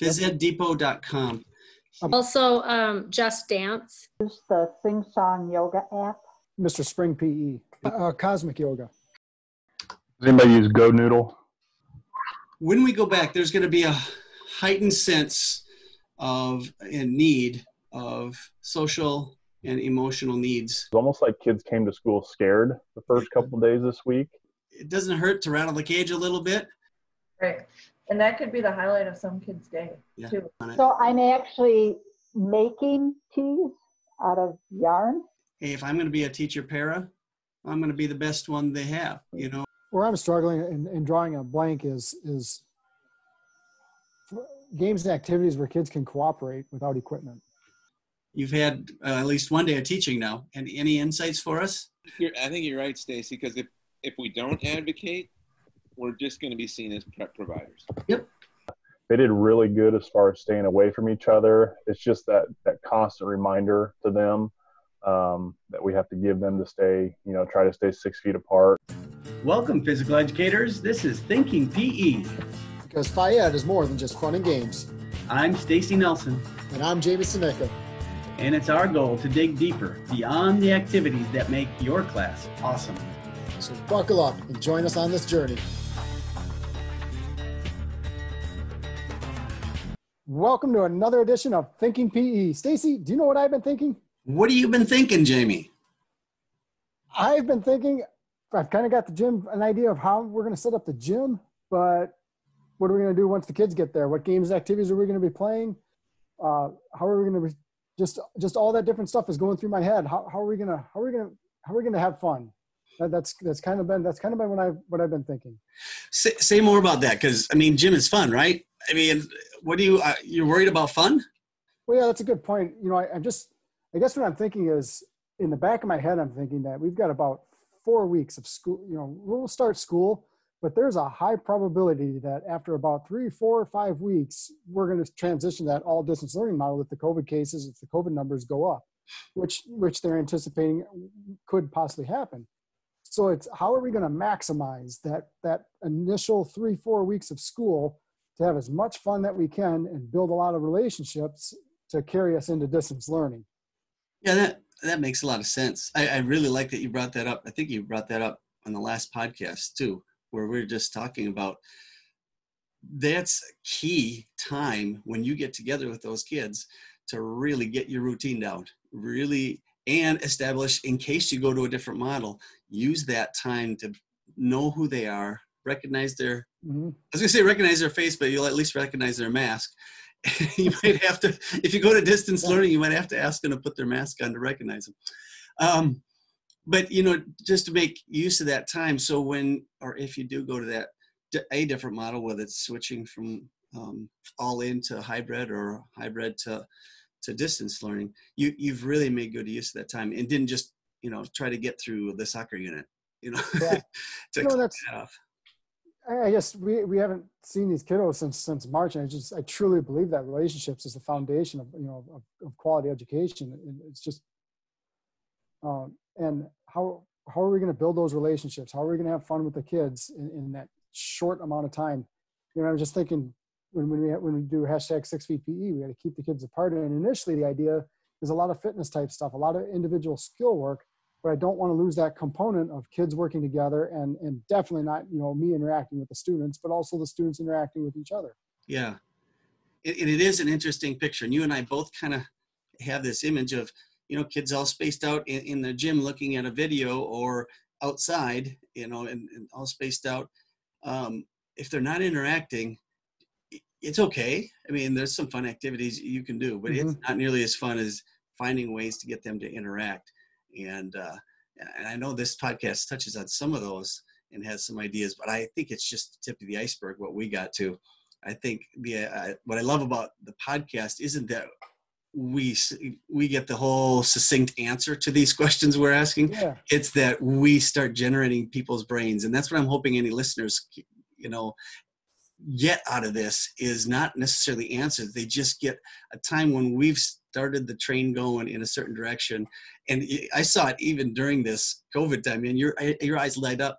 PhysEdDepot.com. Also, um, Just Dance. Use the Sing Song Yoga app. Mr. Spring PE, uh, Cosmic Yoga. Does anybody use GoNoodle? When we go back, there's going to be a heightened sense of and need of social and emotional needs. It's almost like kids came to school scared the first couple of days this week. It doesn't hurt to rattle the cage a little bit. Right. And that could be the highlight of some kids' day Yeah. too. So I'm actually making tees out of yarn. Hey, if I'm going to be a teacher para, I'm going to be the best one they have. You know, Where I'm struggling and, and drawing a blank is is games and activities where kids can cooperate without equipment. you've had uh, at least one day of teaching now. And any insights for us? You're, I think you're right, Stacy, because if, if we don't advocate, we're just going to be seen as prep providers. Yep. They did really good as far as staying away from each other. It's just that that constant reminder to them um, that we have to give them to stay, you know, try to stay six feet apart. Welcome, physical educators. This is Thinking PE. Because Phys Ed is more than just fun and games. I'm Stacy Nelson, And I'm Jamie Seneca. and it's our goal to dig deeper beyond the activities that make your class awesome. So buckle up and join us on this journey. Welcome to another edition of Thinking PE. Stacy, do you know what I've been thinking? What have you been thinking, Jamie? I've been thinking, I've kind of got the gym, an idea of how we're going to set up the gym, but what are we going to do once the kids get there? What games, activities are we going to be playing? Uh, how are we going to be, just, just all that different stuff is going through my head. How, how are we going to, how are we going to, how are we going to have fun? That, that's, that's kind of been, that's kind of been what I've, what I've been thinking. Say, say more about that, because I mean, gym is fun, right? I mean, what do you? Uh, you're worried about fun? Well, yeah, that's a good point. You know, I, I'm just, I guess what I'm thinking is in the back of my head, I'm thinking that we've got about four weeks of school, you know, we'll start school, but there's a high probability that after about three, four, or five weeks, we're going to transition that all distance learning model if the COVID cases, if the COVID numbers go up, which, which they're anticipating could possibly happen. So it's how are we going to maximize that, that initial three, four weeks of school to have as much fun that we can and build a lot of relationships to carry us into distance learning. Yeah, that that makes a lot of sense. I, I really like that you brought that up. I think you brought that up on the last podcast too, where we are just talking about that's key time when you get together with those kids to really get your routine down, really and establish in case you go to a different model, use that time to know who they are, recognize their Mm-hmm. I was gonna say recognize their face, but you'll at least recognize their mask. you might have to, if you go to distance learning, you might have to ask them to put their mask on to recognize them. Um, but you know, just to make use of that time, so when or if you do go to that a different model, whether it's switching from um, all in to hybrid or hybrid to to distance learning, you you've really made good use of that time and didn't just you know try to get through the soccer unit, you know, Yeah. to No, that's- that off. I guess we, we haven't seen these kiddos since since March, and I just I truly believe that relationships is the foundation of you know of, of quality education. And it's just um, and how how are we going to build those relationships? How are we going to have fun with the kids in, in that short amount of time? You know, I'm just thinking when when we when we do hashtag six feet PE, we got to keep the kids apart. And initially, the idea is a lot of fitness type stuff, a lot of individual skill work but I don't want to lose that component of kids working together and and definitely not you know me interacting with the students, but also the students interacting with each other. Yeah. It, and it is an interesting picture. And you and I both kind of have this image of, you know, kids all spaced out in, in the gym looking at a video or outside, you know, and, and all spaced out. Um, if they're not interacting, it's okay. I mean, there's some fun activities you can do, but it's not nearly as fun as finding ways to get them to interact. And, uh, and I know this podcast touches on some of those and has some ideas, but I think it's just the tip of the iceberg what we got to. I think the uh, what I love about the podcast isn't that we we get the whole succinct answer to these questions we're asking. Yeah, It's that we start generating people's brains, and that's what I'm hoping any listeners, you know, get out of this is not necessarily answers. They just get a time when we've started the train going in a certain direction, and I saw it even during this COVID time. And your your eyes light up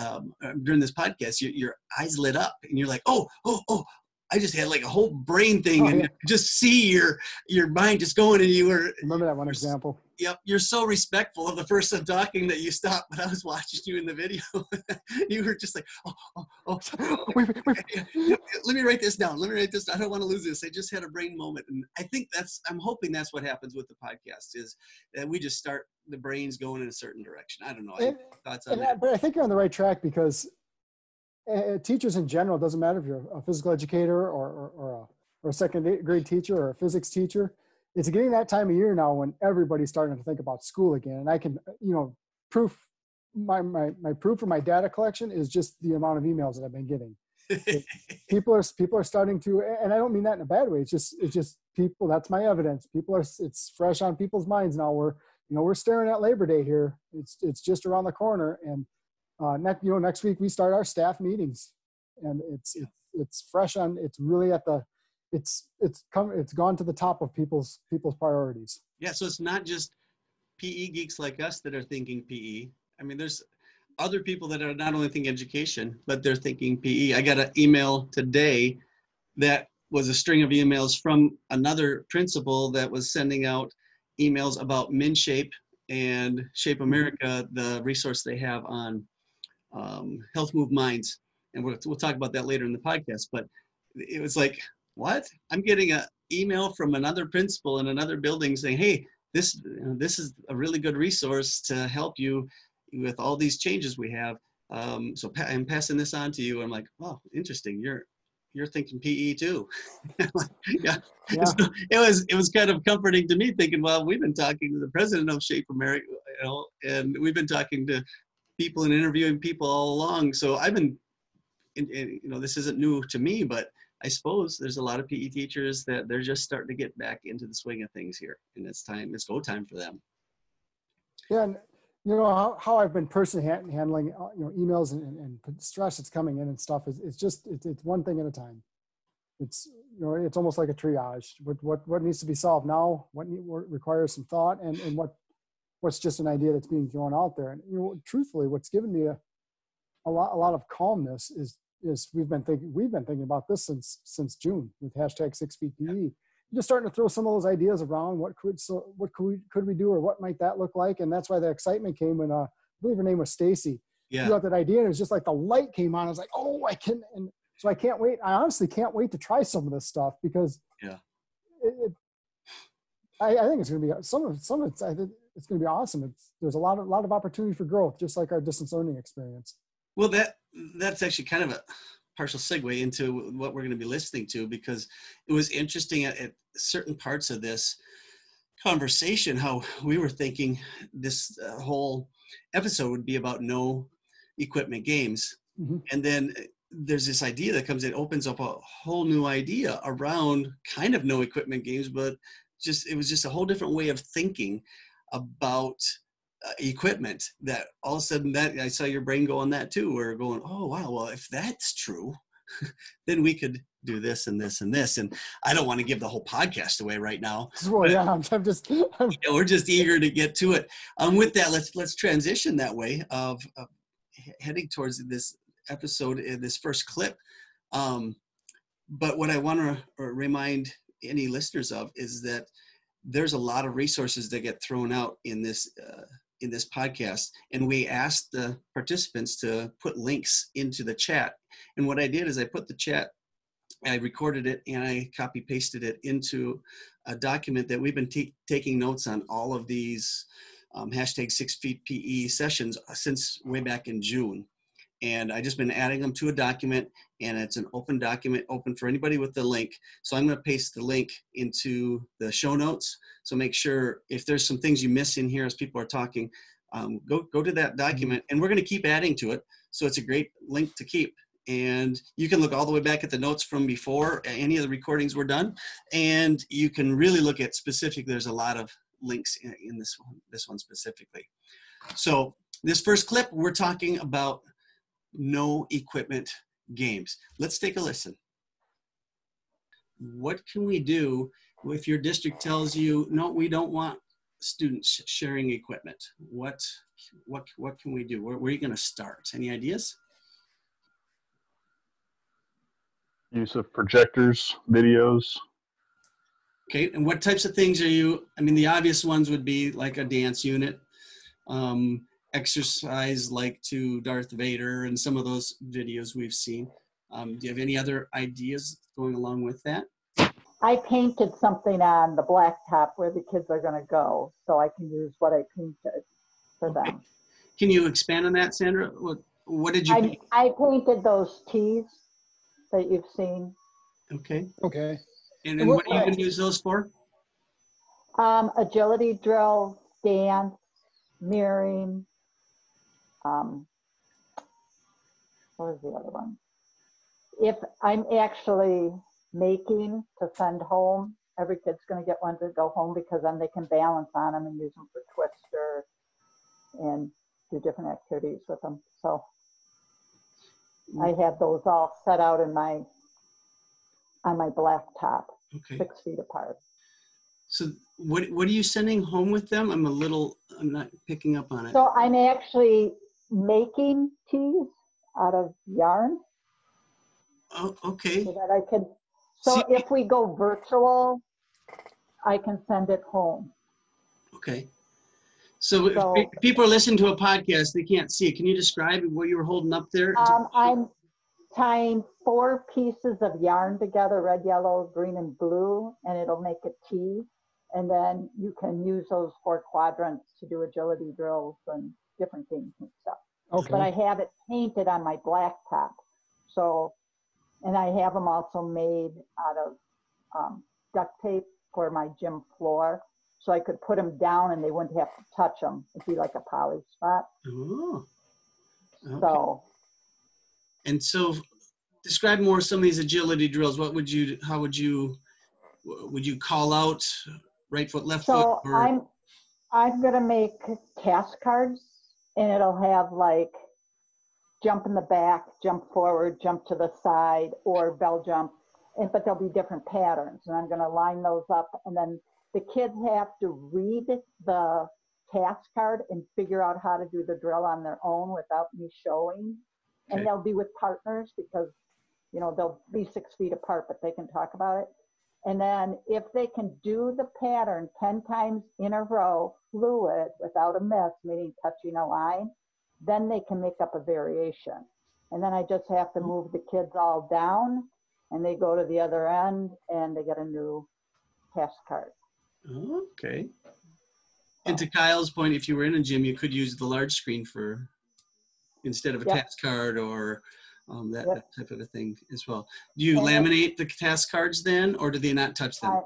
um, uh, during this podcast. Your, your eyes lit up, and you're like, oh, oh, oh. I just had like a whole brain thing Oh, and yeah. just see your your mind just going and you were Remember that one example? Yep, you're so respectful of the person talking that you stopped, but I was watching you in the video. you were just like, oh, oh, oh, Wait, wait, wait. let me write this down. Let me write this. Down. I don't want to lose this. I just had a brain moment, and I think that's. I'm hoping that's what happens with the podcast is that we just start the brains going in a certain direction. I don't know. And- thoughts on And I, but I think you're on the right track because uh, teachers in general doesn't matter if you're a physical educator or or, or a or a second grade teacher or a physics teacher. It's getting that time of year now when everybody's starting to think about school again. And I can, you know, proof my my my proof for my data collection is just the amount of emails that I've been getting. People are people are starting to, and I don't mean that in a bad way. It's just it's just people. That's my evidence. People are it's fresh on people's minds now. We're you know we're staring at Labor Day here. It's it's just around the corner, and uh, next you know next week we start our staff meetings, and it's it's it's fresh on. It's really at the it's it's come it's gone to the top of people's people's priorities. Yeah, so it's not just PE geeks like us that are thinking PE. I mean, there's other people that are not only thinking education, but they're thinking PE. I got an email today that was a string of emails from another principal that was sending out emails about MinShape and Shape America, the resource they have on um, Health Moves Minds. And we'll, we'll talk about that later in the podcast. But it was like, what? I'm getting an email from another principal in another building saying, hey, this this is a really good resource to help you with all these changes we have. Um, so pa- I'm passing this on to you. I'm like, oh, interesting. You're you're thinking PE too. Yeah. Yeah. So it was it was kind of comforting to me, thinking, well, we've been talking to the president of Shape America, you know, and we've been talking to people and interviewing people all along. So I've been, you know, this isn't new to me, but I suppose there's a lot of PE teachers that they're just starting to get back into the swing of things here, and it's time. It's go time for them. Yeah, and you know how, how I've been personally ha- handling uh, you know emails and, and, and stress that's coming in and stuff is it's just it's, it's one thing at a time. It's you know it's almost like a triage. What what what needs to be solved now? What, need, what requires some thought and and what what's just an idea that's being thrown out there. And you know truthfully, what's given me a a lot a lot of calmness is is we've been thinking we've been thinking about this since since June with hashtag six feet PE. Just starting to throw some of those ideas around. What could so what could we could we do or what might that look like? And that's why the excitement came when uh, I believe her name was Stacy. Yeah. Threw out that idea and it was just like the light came on. I was like, oh, I can. And so I can't wait. I honestly can't wait to try some of this stuff because Yeah. it, it, I, I think it's going to be some of some of it's. I think it's going to be awesome. It's, there's a lot of lot of opportunity for growth, just like our distance learning experience. Well, that that's actually kind of a partial segue into what we're going to be listening to because it was interesting at, at certain parts of this conversation how we were thinking this uh, whole episode would be about no equipment games Mhm. and then there's this idea that comes in opens up a whole new idea around kind of no equipment games but just it was just a whole different way of thinking about uh, equipment that all of a sudden that I saw your brain go on that too. Where going, oh wow, well if that's true, then we could do this and this and this. And I don't want to give the whole podcast away right now. Well, yeah, I'm, I'm just I'm, You know, we're just eager to get to it. Um, with that, let's let's transition that way of, of heading towards this episode, uh, this first clip. Um, but what I want to remind any listeners of is that there's a lot of resources that get thrown out in this uh, in this podcast, and we asked the participants to put links into the chat. And what I did is I put the chat, I recorded it, and I copy pasted it into a document that we've been ta- taking notes on all of these um, hashtag six feet PE sessions since way back in June. And I just been adding them to a document, and it's an open document, open for anybody with the link. So I'm going to paste the link into the show notes. So make sure if there's some things you miss in here as people are talking, um, go go to that document, and we're going to keep adding to it. So it's a great link to keep. And you can look all the way back at the notes from before any of the recordings were done, and you can really look at specific. There's a lot of links in, in this one, this one specifically. So this first clip, we're talking about no equipment games. Let's take a listen. What can we do if your district tells you, no, we don't want students sharing equipment? What, what, what can we do? Where, where are you going to start? Any ideas? Use of projectors, videos. Okay, and what types of things are you? I mean, the obvious ones would be like a dance unit, um, exercise like to Darth Vader, and some of those videos we've seen. Um, do you have any other ideas going along with that? I painted something on the blacktop where the kids are gonna go, so I can use what I painted for them. Can you expand on that, Sandra? What What did you? I, paint? I painted those tees that you've seen. Okay, Okay. and, and what are you going to use those for? Um, agility drills, dance, mirroring. Um, what was the other one? If I'm actually making to send home, every kid's gonna get one to go home because then they can balance on them and use them for twister and do different activities with them. So I have those all set out in my, on my blacktop, Okay. six feet apart. So what what are you sending home with them? I'm a little. I'm not picking up on it. So I'm actually making tees out of yarn Oh, okay. so that I could, so See- if we go virtual, I can send it home. Okay. So, So- pe- people are listening to a podcast, they can't see it. Can you describe what you were holding up there? Um, I'm tying four pieces of yarn together, red, yellow, green, and blue, and it'll make a T. And then you can use those four quadrants to do agility drills and different things and stuff. Okay. But I have it painted on my blacktop. So, and I have them also made out of um, duct tape for my gym floor. So I could put them down and they wouldn't have to touch them. It'd be like a poly spot. oh. Okay. So, And so, describe more some of these agility drills. What would you? How would you? Would you call out right foot, left so foot? Or, I'm, I'm gonna make task cards and it'll have like jump in the back, jump forward, jump to the side, or bell jump. And, but there'll be different patterns and I'm gonna line those up and then the kids have to read the task card and figure out how to do the drill on their own without me showing. Okay. And they'll be with partners because, you know, they'll be six feet apart, but they can talk about it. And then if they can do the pattern 10 times in a row, fluid, without a miss, meaning touching a line, then they can make up a variation. And then I just have to move the kids all down and they go to the other end and they get a new task card. okay. And to Kyle's point, if you were in a gym, you could use the large screen for instead of a Yep. task card or um, that, Yep. that type of a thing as well. Do you And- laminate the task cards then, or do they not touch them? I-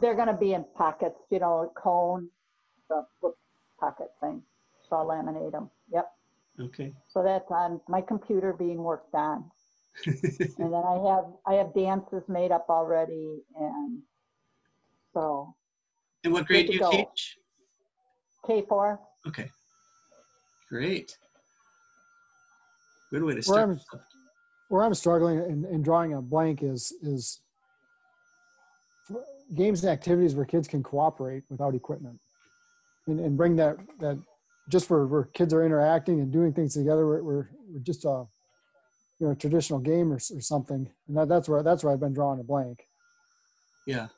They're gonna be in pockets, you know, a cone, the pocket thing. So I'll laminate them. Yep. Okay. So that's on my computer being worked on. And then I have, I have dances made up already and so and what grade do you go. teach? K4, Okay. Great. Good way to Where start. I'm, where I'm struggling in, in drawing a blank is is games and activities where kids can cooperate without equipment, and, and bring that that just where, where kids are interacting and doing things together. We're, we're, we're just a you know traditional game or, or something, and that, that's where that's where I've been drawing a blank. Yeah.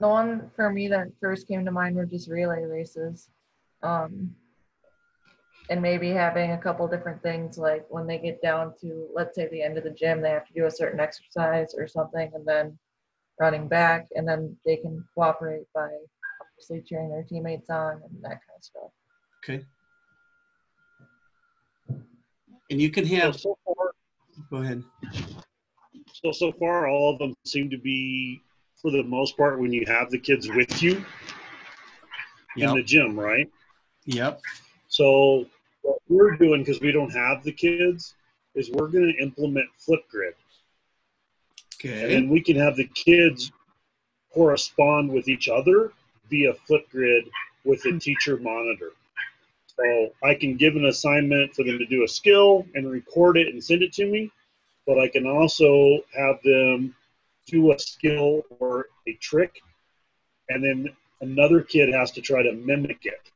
The one for me that first came to mind were just relay races. Um, and maybe having a couple different things like when they get down to, let's say, the end of the gym, they have to do a certain exercise or something, and then running back, and then they can cooperate by obviously cheering their teammates on and that kind of stuff. Okay. And you can have. so far, Go ahead. so so far, all of them seem to be, for the most part, when you have the kids with you in the gym, right? Yep. So what we're doing, because we don't have the kids, is we're going to implement Flipgrid, and Okay. then we can have the kids correspond with each other via Flipgrid with a teacher monitor. So I can give an assignment for them to do a skill and record it and send it to me, but I can also have them do a skill or a trick, and then another kid has to try to mimic it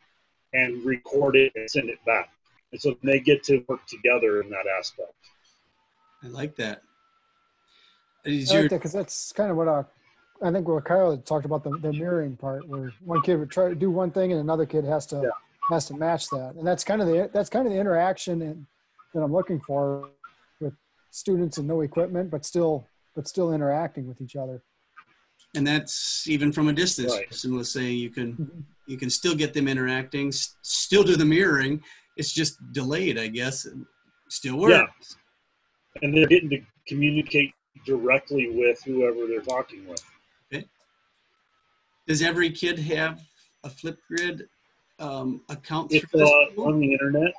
and record it and send it back. And so they get to work together in that aspect. I like that. Is I your, like that because that's kind of what uh, I think what Kyle had talked about the, the mirroring part, where one kid would try to do one thing and another kid has to Yeah. has to match that, and that's kind of the that's kind of the interaction and, that I'm looking for with students and no equipment, but still but still interacting with each other. and that's even from a distance. Right. Some will say you can Mhm. you can still get them interacting, s- still do the mirroring. It's just delayed, I guess. It Still works. Yeah. and they're getting to communicate directly with whoever they're talking with. Okay. Does every kid have a Flipgrid um, account It's uh, on the internet.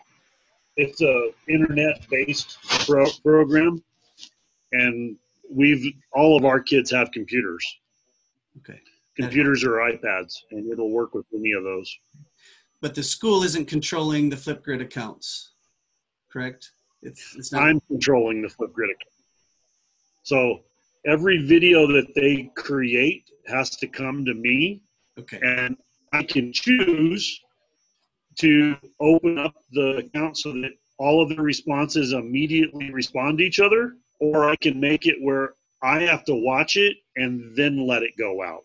It's a internet-based pro- program, and we've all of our kids have computers, Okay. computers or iPads, and it'll work with any of those. But the school isn't controlling the Flipgrid accounts, correct? It's, it's not. I'm controlling the Flipgrid account. So every video that they create has to come to me, Okay. and I can choose to open up the account so that all of the responses immediately respond to each other, or I can make it where I have to watch it and then let it go out.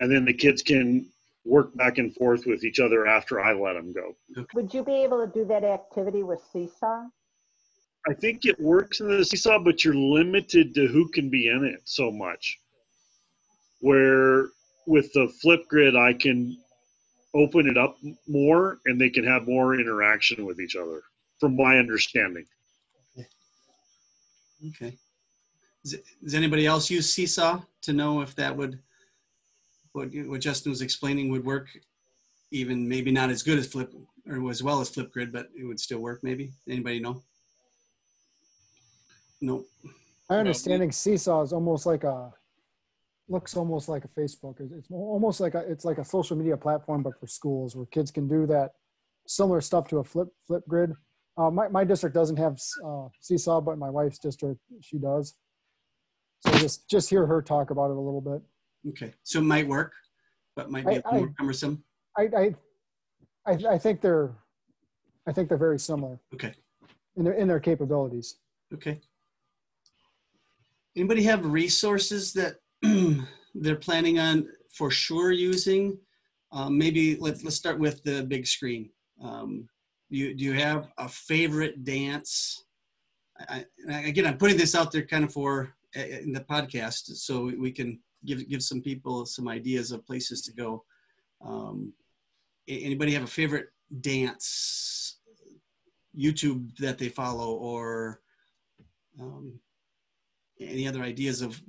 And then the kids can work back and forth with each other after I let them go. Would you be able to do that activity with Seesaw? I think it works in the seesaw, but you're limited to who can be in it so much. Where with the Flipgrid, I can open it up more and they can have more interaction with each other, from my understanding. Okay. Does, does anybody else use Seesaw to know if that would, what, what Justin was explaining would work? Even maybe not as good as Flip or as well as Flipgrid, but it would still work maybe? Anybody know? No. My understanding Seesaw is almost like a looks almost like a Facebook. It's it's almost like a it's like a social media platform, but for schools where kids can do that similar stuff to a flip flip grid. Uh, my my district doesn't have uh, Seesaw, but my wife's district she does. So just just hear her talk about it a little bit. Okay. So it might work, but might be a I- more cumbersome. I I I, I think they're I think they're very similar Okay. in their in their capabilities. Okay. Anybody have resources that they're planning on for sure using? Um, maybe let's let's start with the big screen. Um, do you do you have a favorite dance? I, I, again, I'm putting this out there kind of for uh, in the podcast, so we can give give some people some ideas of places to go. Um, anybody have a favorite dance YouTube that they follow or um, any other ideas of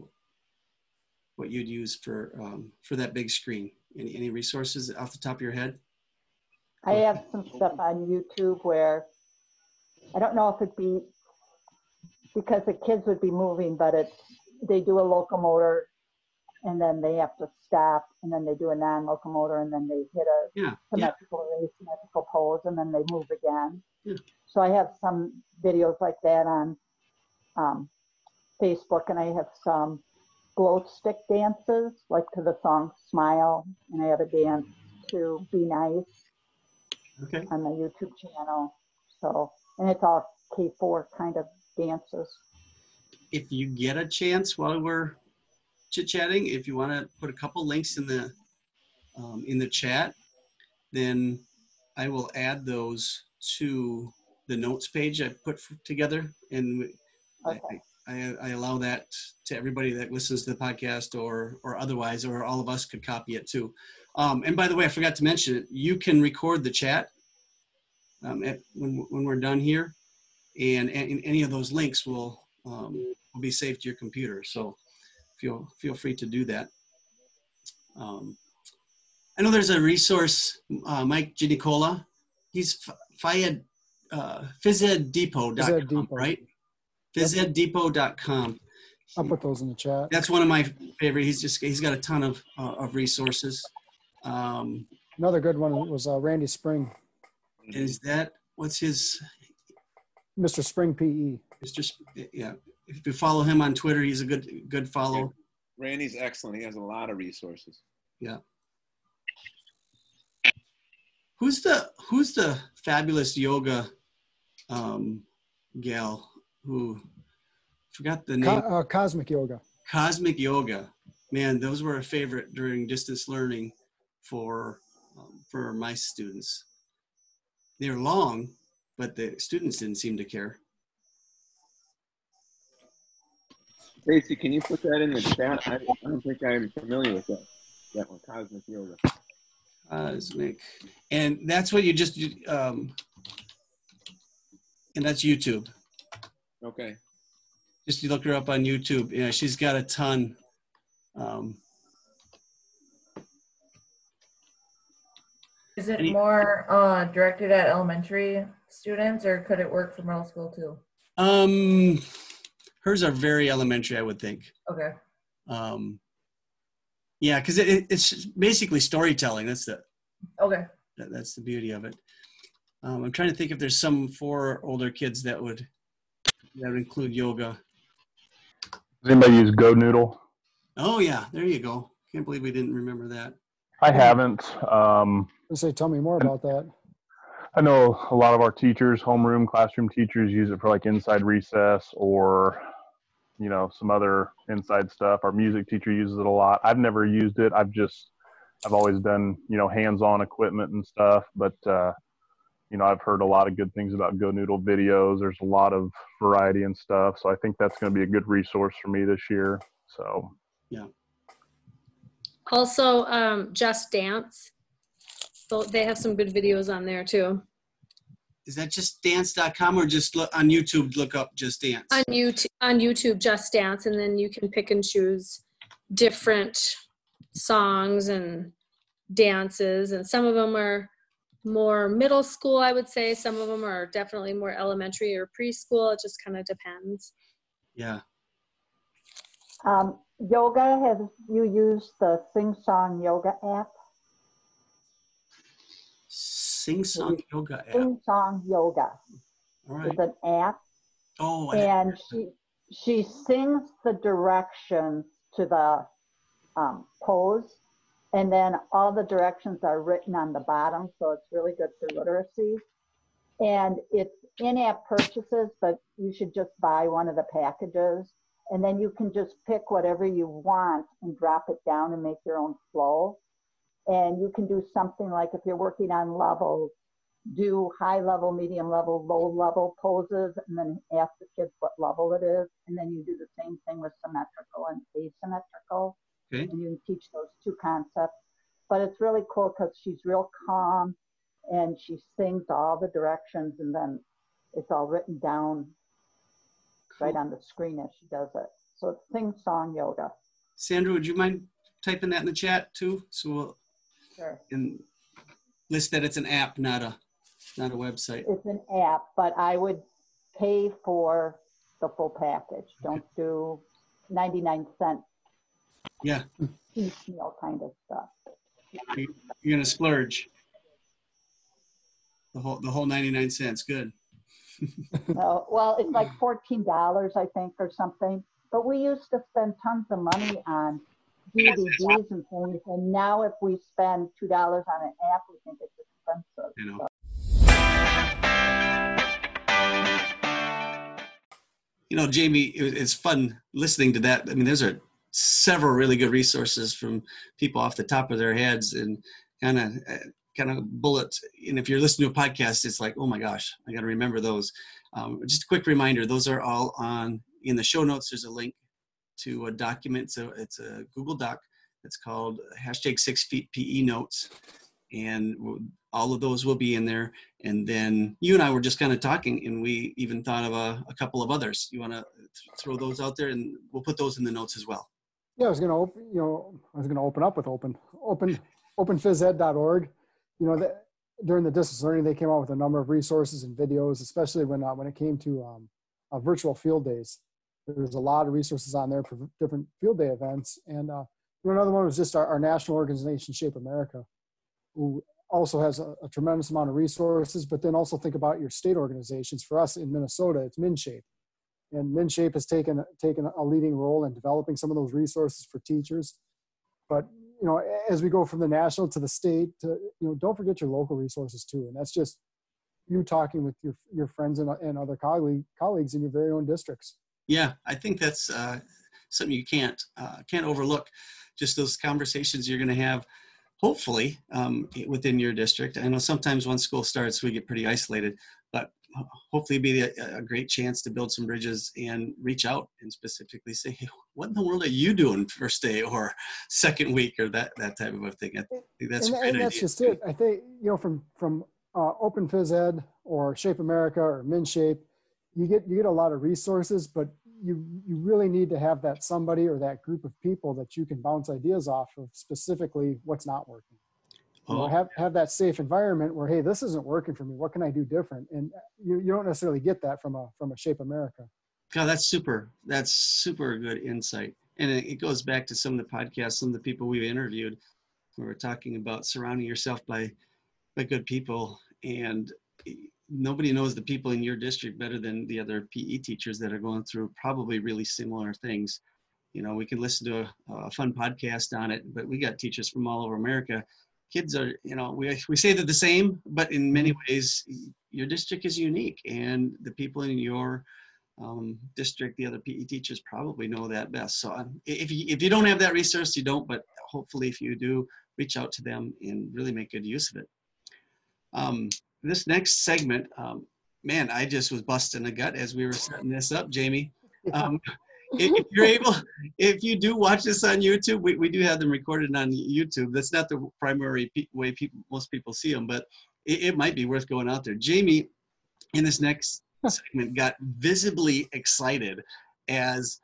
what you'd use for um, for that big screen? Any any resources off the top of your head? I have some stuff on YouTube where I don't know if it'd be because the kids would be moving, but it's they do a locomotor and then they have to stop and then they do a non-locomotor and then they hit a Yeah, yeah. symmetrical or asymmetrical pose and then they move again. Yeah. So I have some videos like that on um, Facebook and I have some glow stick dances like to the song Smile and I have a dance to Be Nice Okay. on my YouTube channel. So, and it's all K4 kind of dances. If you get a chance while we're chit chatting, if you want to put a couple links in the um, in the chat, then I will add those to the notes page I put f- together, and I, Okay. I, I allow that to everybody that listens to the podcast or or otherwise, or all of us could copy it too. Um, and by the way, I forgot to mention it. You can record the chat um, at, when when we're done here, and, and any of those links will um, will be saved to your computer. So feel feel free to do that. Um, I know there's a resource, uh, Mike Ginicola. He's F- Fayed, uh, physEdDepot.com, Phys Ed Depot. right? physEdDepot.com. I'll put those in the chat. That's one of my favorite. He's just he's got a ton of uh, of resources. Um, Another good one was uh, Randy Spring, is that what's his Mr. Spring. PE. Mr. Sp- Yeah, if you follow him on Twitter, he's a good good follow. Randy's excellent. He has a lot of resources. Yeah. Who's the Who's the fabulous yoga um, gal who Forgot the Co- name. uh, cosmic yoga. Cosmic Yoga. Man, those were a favorite during distance learning for um, for my students. They're long, but the students didn't seem to care. Stacy, can you put that in the chat? I, I don't think I'm familiar with that. That one, Cosmic Yoga. Cosmic, and that's what you just um, and that's YouTube. Okay. Just you look her up on YouTube. Yeah, she's got a ton. Um, Is it more uh, directed at elementary students or could it work for middle school too? um, hers are very elementary, I would think. Okay. Um, yeah, because it, it, it's basically storytelling. That's the Okay. that, that's the beauty of it. Um, I'm trying to think if there's some for older kids that would that would include yoga. Does anybody use GoNoodle? Oh yeah, there you go. Can't believe we didn't remember that. I haven't. Um, I say, tell me more about that. I know a lot of our teachers, homeroom, classroom teachers use it for like inside recess or, you know, some other inside stuff. Our music teacher uses it a lot. I've never used it. I've just, I've always done, you know, hands-on equipment and stuff. But, uh, you know, I've heard a lot of good things about GoNoodle videos. There's a lot of variety and stuff. So I think that's going to be a good resource for me this year. So yeah. Also, um, Just Dance. So they have some good videos on there too. Is that just dance.com or just look on YouTube? Look up just dance. On YouTube, on YouTube, Just Dance, and then you can pick and choose different songs and dances, and some of them are more middle school, I would say. Some of them are definitely more elementary or preschool. It just kind of depends. Yeah. Um, yoga, have you used the Sing Song Yoga app? Sing song yoga app. Sing Song Yoga All right. is an app, Oh, and she she sings the directions to the um, pose, and then all the directions are written on the bottom, so it's really good for literacy. And it's in-app purchases, but you should just buy one of the packages, and then you can just pick whatever you want and drop it down and make your own flow. And you can do something like if you're working on levels, do high level, medium level, low level poses, and then ask the kids what level it is. And then you do the same thing with symmetrical and asymmetrical. Okay. And you teach those two concepts. But it's really cool because she's real calm and she sings all the directions and then it's all written down right on the screen as she does it. So it's sing song yoga. Sandra, would you mind typing that in the chat too? So we'll Sure. and list that it's an app, not a not a website. It's an app, but I would pay for the full package. Don't do 99 cent Yeah, piecemeal kind of stuff. you're gonna splurge. The whole the whole 99 cents. Good. No, well, it's like $14, I think, or something. But we used to spend tons of money on DVDs and things. And now if we spend $2 on an app, we think it's expensive. You know. You know, Jamie, it- it's fun listening to that. I mean, those are several really good resources from people off the top of their heads and kind of kind of bullet. And if you're listening to a podcast, it's like, oh my gosh, I got to remember those. Um, just a quick reminder: those are all on in the show notes. There's a link to a document. So it's a Google Doc. It's called hashtag Six Feet PE Notes, and all of those will be in there. And then you and I were just kind of talking, and we even thought of a, a couple of others. You want to throw those out there, and we'll put those in the notes as well. Yeah, I was gonna open, you know, I was gonna open up with open, open, openphysed.org. You know, during the distance learning, they came out with a number of resources and videos, especially when uh, when it came to um, uh, virtual field days. There was a lot of resources on there for different field day events, and uh, another one was just our, our national organization, Shape America, who also has a, a tremendous amount of resources. But then also think about your state organizations. For us in Minnesota, it's MinShape and MinShape has taken taken a leading role in developing some of those resources for teachers. But you know, as we go from the national to the state, to, you know, don't forget your local resources too. And that's just you talking with your your friends and, and other colleague, colleagues in your very own districts. Yeah, I think that's uh, something you can't uh, can't overlook. Just those conversations you're going to have, hopefully, um, within your district. I know sometimes once school starts, we get pretty isolated, but hopefully, it'd be a, a great chance to build some bridges and reach out and specifically say, "Hey, what in the world are you doing first day or second week or that that type of a thing?" I think that's and, a great and that's idea. just it. I think you know from from uh, Open Phys Ed or Shape America or MinShape, you get you get a lot of resources, but you you really need to have that somebody or that group of people that you can bounce ideas off of specifically what's not working. You know, Oh, have have that safe environment where hey, this isn't working for me. What can I do different? And you you don't necessarily get that from a from a Shape America. God, that's super. That's super good insight. And it goes back to some of the podcasts, some of the people we've interviewed, where we're talking about surrounding yourself by by good people. And nobody knows the people in your district better than the other PE teachers that are going through probably really similar things. You know, we can listen to a, a fun podcast on it, but we got teachers from all over America. Kids are, you know, we, we say they're the same, but in many ways, your district is unique, and the people in your um, district, the other PE teachers probably know that best. So um, if you, if you don't have that resource, you don't, but hopefully if you do, reach out to them and really make good use of it. Um, this next segment, um, man, I just was busting a gut as we were setting this up, Jamie. Um, if you're able, if you do watch this on YouTube, we, we do have them recorded on YouTube. That's not the primary pe- way people, most people see them, but it, it might be worth going out there. Jamie, in this next segment, got visibly excited as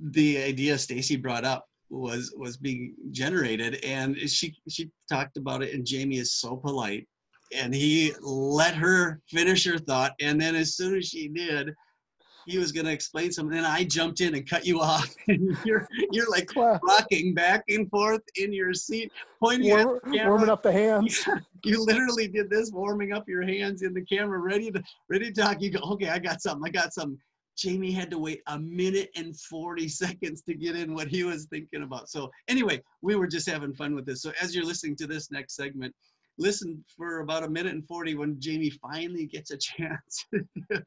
the idea Stacy brought up was was being generated, and she she talked about it. And Jamie is so polite, and he let her finish her thought, and then as soon as she did, he was going to explain something, and I jumped in and cut you off, and you're you're like Well, rocking back and forth in your seat, pointing at the camera. warming up the hands. you literally did this, warming up your hands in the camera, ready to ready to talk. You go, okay, I got something. I got something. Jamie had to wait a minute and 40 seconds to get in what he was thinking about. So anyway, we were just having fun with this. So as you're listening to this next segment, listen for about a minute and 40 when Jamie finally gets a chance to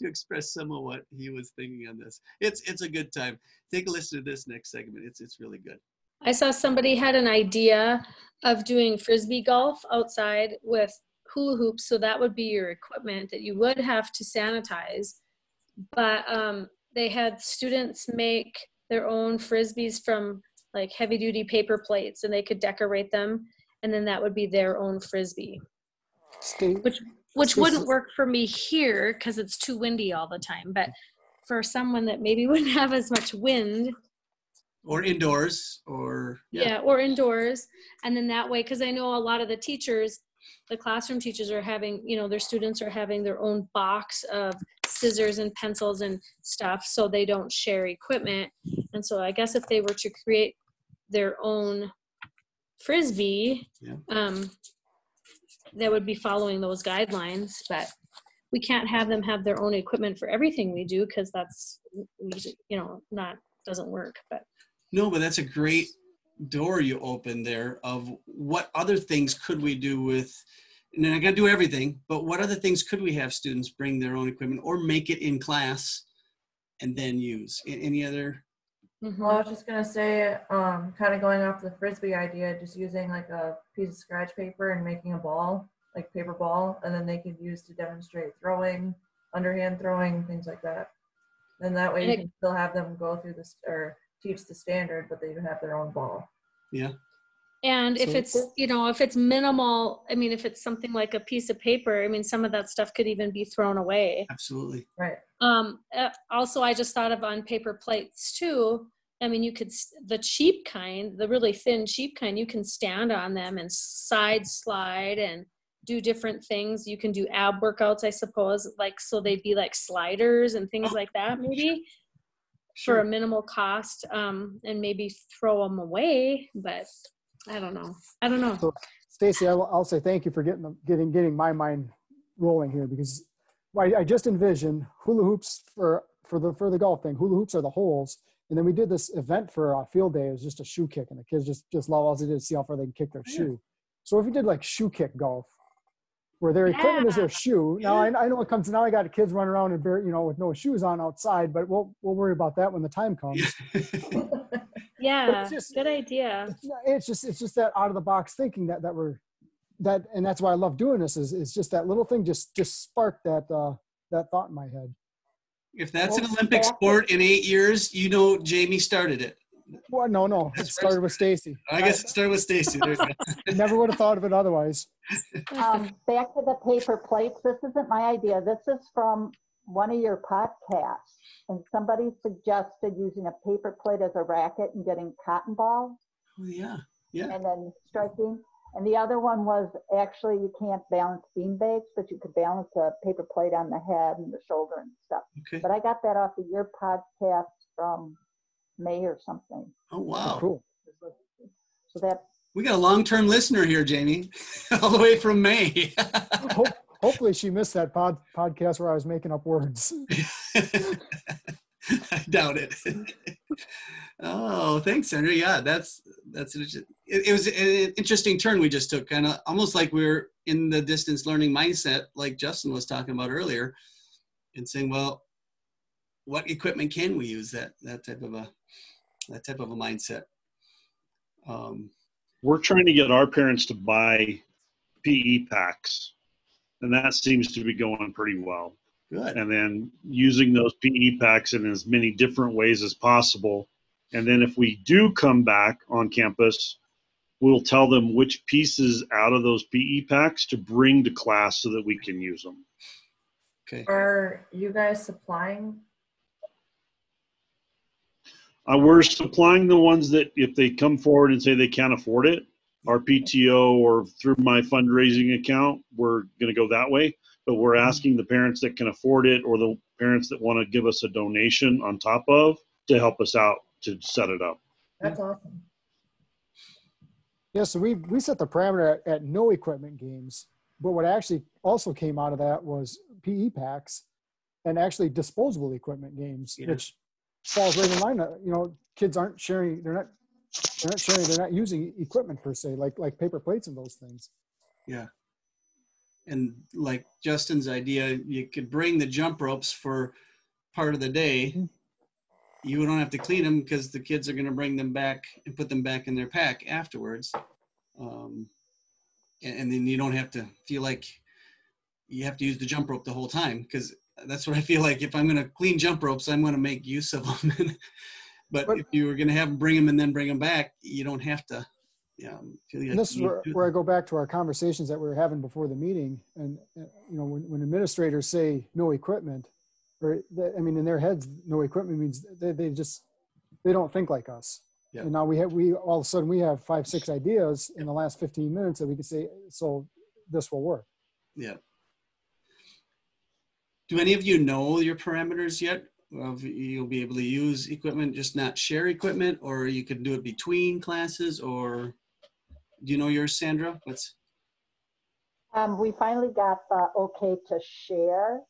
express some of what he was thinking on this. It's it's a good time. Take a listen to this next segment. It's it's really good. I saw somebody had an idea of doing frisbee golf outside with hula hoops, so that would be your equipment that you would have to sanitize. But um, they had students make their own frisbees from like heavy duty paper plates, and they could decorate them, and then that would be their own frisbee, Stay, which which Stacy- wouldn't work for me here because it's too windy all the time. But for someone that maybe wouldn't have as much wind, Or indoors or yeah. or indoors and then that way because i know a lot of the teachers the classroom teachers are having you know their students are having their own box of scissors and pencils and stuff so they don't share equipment and so i guess if they were to create their own frisbee Yeah. um they would be following those guidelines but we can't have them have their own equipment for everything we do because that's you know not doesn't work but No, but that's a great door you opened there of what other things could we do with, and I got to do everything, but what other things could we have students bring their own equipment or make it in class and then use? Any other? Mhm. Well, I was just gonna say, um, kind of going off the frisbee idea, just using like a piece of scratch paper and making a ball, like paper ball, and then they could use to demonstrate throwing, underhand throwing, things like that. Then that way And you it- can still have them go through this or teach the standard, but they have their own ball. Yeah. And if it's, you know, if it's minimal, I mean, if it's something like a piece of paper, I mean, some of that stuff could even be thrown away. Absolutely. Right. Um, uh, also, I just thought of on paper plates too. I mean, you could, the cheap kind, the really thin, cheap kind, you can stand on them and side slide and do different things. You can do ab workouts, I suppose, like, so they'd be like sliders and things Oh, like that, maybe for a minimal cost um, and maybe throw them away. But I don't know. I don't know. So, Stacy, I'll, I'll say thank you for getting the, getting getting my mind rolling here because I, I just envisioned hula hoops for for the for the golf thing. Hula hoops are the holes, and then we did this event for uh, field day. It was just a shoe kick, and the kids just just love all they did is see how far they can kick their Yeah. shoe. So if you did like shoe kick golf, where their equipment is their shoe. Now I, I know it comes now. I got kids running around and bare, you know with no shoes on outside, but we'll we'll worry about that when the time comes. Yeah, just- good idea. It's It's just it's just that out of the box thinking that that we're that and that's why I love doing this is is just that little thing just just sparked that uh that thought in my head. If that's an Olympic back- sport in eight years, you know Jamie started it. Well, no, no, it started with Stacy. I guess it started with Stacy. There you go. I never would have thought of it otherwise. Um, back to the paper plates. This isn't my idea. This is from one of your podcasts. And somebody suggested using a paper plate as a racket and getting cotton balls Oh, yeah. Yeah. and then striking. And the other one was actually you can't balance bean bags, but you could balance a paper plate on the head and the shoulder and stuff. Okay. But I got that off of your podcast from May or something. Oh Oh, wow. cool. So that We got a long-term listener here, Jamie, all the way from May. Hopefully she missed that pod, podcast where I was making up words. I doubt it. oh, thanks, Sandra. Yeah, that's that's it, it was an interesting turn we just took, kind of almost like we are in the distance learning mindset, like Justin was talking about earlier, and saying, well, what equipment can we use? That that type of a that type of a mindset. Um, We're trying to get our parents to buy PE packs, and that seems to be going pretty well. Good. and then using those PE packs in as many different ways as possible. And then if we do come back on campus, we'll tell them which pieces out of those PE packs to bring to class so that we can use them. Okay. Are you guys supplying? Uh, we're supplying the ones that if they come forward and say they can't afford it, our PTO or through my fundraising account, we're going to go that way. But we're asking the parents that can afford it or the parents that want to give us a donation on top of to help us out to set it up. That's awesome. Yeah, so we we set the parameter at, at no equipment games, but what actually also came out of that was PE packs and actually disposable equipment games, Yeah. which falls right in line. uh, You know, kids aren't sharing; they're not they're not sharing; they're not using equipment per se, like like paper plates and those things. Yeah. And like Justin's idea, you could bring the jump ropes for part of the day. Mhm. You don't have to clean them because the kids are going to bring them back and put them back in their pack afterwards. Um, and, and then you don't have to feel like you have to use the jump rope the whole time because that's what I feel like. If I'm going to clean jump ropes, I'm going to make use of them. but But- if you were going to have them bring them and then bring them back, you don't have to. Um, yeah, And this is where, where I go back to our conversations that we were having before the meeting. And, you know, when, when administrators say no equipment, or, I mean, in their heads, no equipment means they, they just, they don't think like us. Yeah. And now we have, we, all of a sudden we have five, six ideas in the last 15 minutes that we can say, so this will work. Yeah. Do any of you know your parameters yet? Of you'll be able to use equipment, just not share equipment, or you could do it between classes, or do you know yours, Sandra? What's Um, we finally got the okay to share.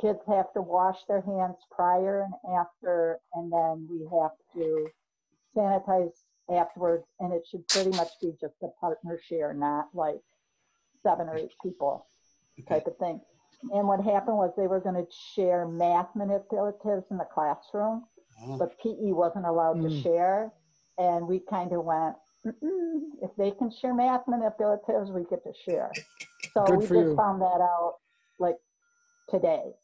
Kids have to wash their hands prior and after, and then we have to sanitize afterwards. And it should pretty much be just a partner share, not like seven or eight people type of thing. And what happened was they were going to share math manipulatives in the classroom, oh, but PE wasn't allowed to Mm. share. And we kind of went, if they can share math manipulatives, we get to share. So Good we just you. found that out like today.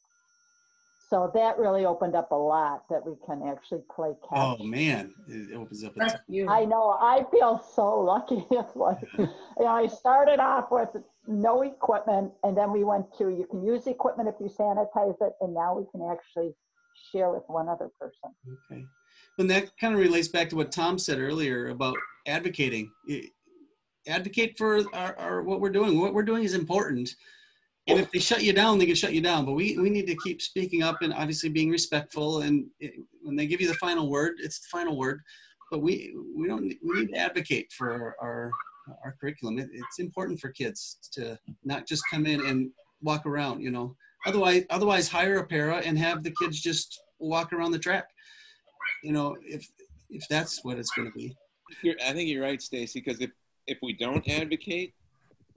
So that really opened up a lot that we can actually play catch. oh man, it opens up. A you. I know. I feel so lucky. It's like, you know, I started off with no equipment, and then we went to you can use equipment if you sanitize it, and now we can actually share with one other person. Okay. And that kind of relates back to what Tom said earlier about advocating. Eh, advocate for our, our what we're doing. What we're doing is important. And if they shut you down, they can shut you down. But we, we need to keep speaking up and obviously being respectful. And it, when they give you the final word, it's the final word. But we we don't we need to advocate for our our, our curriculum. It, it's important for kids to not just come in and walk around. You know, otherwise otherwise hire a para and have the kids just walk around the track you know, if if that's what it's going to be. You're, I think you're right, Stacy, because if if we don't advocate,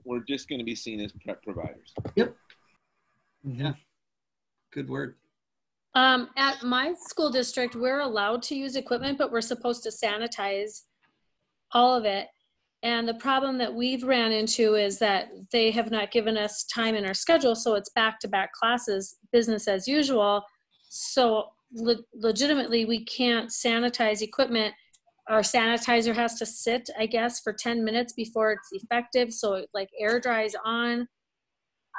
we're just going to be seen as prep providers. Yep. Yeah. Good word. Um, at my school district, we're allowed to use equipment, but we're supposed to sanitize all of it. And the problem that we've ran into is that they have not given us time in our schedule, so it's back-to-back classes, business as usual. So le- legitimately, we can't sanitize equipment. Our sanitizer has to sit, I guess, for 10 minutes before it's effective, so it like air dries on.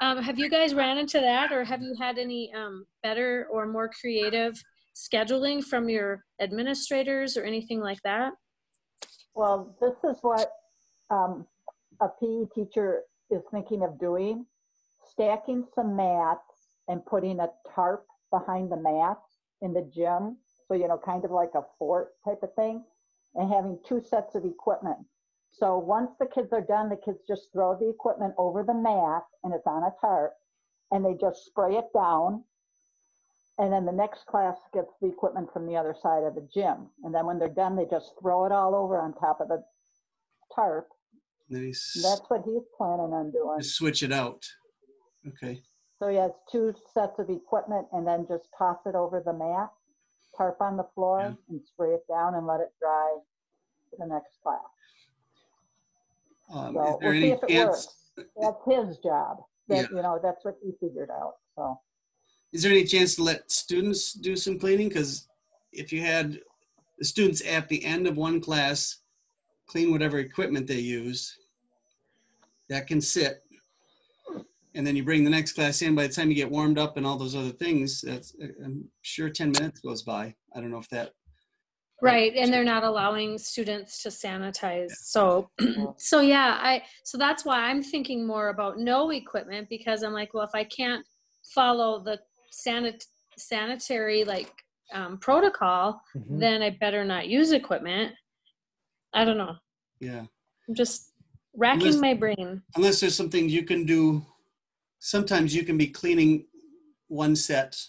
Um, have you guys ran into that, or have you had any um, better or more creative scheduling from your administrators or anything like that? Well, this is what um, a PE teacher is thinking of doing, stacking some mats and putting a tarp behind the mats in the gym. So, you know, kind of like a fort type of thing, and having two sets of equipment. So once the kids are done, the kids just throw the equipment over the mat and it's on a tarp and they just spray it down. And then the next class gets the equipment from the other side of the gym. And then when they're done, they just throw it all over on top of the tarp. Nice. That's what he's planning on doing. just switch it out. Okay. So he has two sets of equipment and then just toss it over the mat, tarp on the floor Yeah. and spray it down and let it dry for the next class. Um, So we'll see if it chance? works. That's his job. That, you know, that's what he figured out, so. Is there any chance to let students do some cleaning? Because if you had the students at the end of one class clean whatever equipment they use, that can sit. And then you bring the next class in. By the time you get warmed up and all those other things, that's I'm sure 10 minutes goes by. I don't know if that. Right, and they're not allowing students to sanitize. So, so yeah, I so that's why I'm thinking more about no equipment because I'm like, well, if I can't follow the sanit sanitary like um, protocol, Mhm. then I better not use equipment. I don't know. Yeah. I'm just racking Unless- my brain. Unless there's something you can do. Sometimes you can be cleaning one set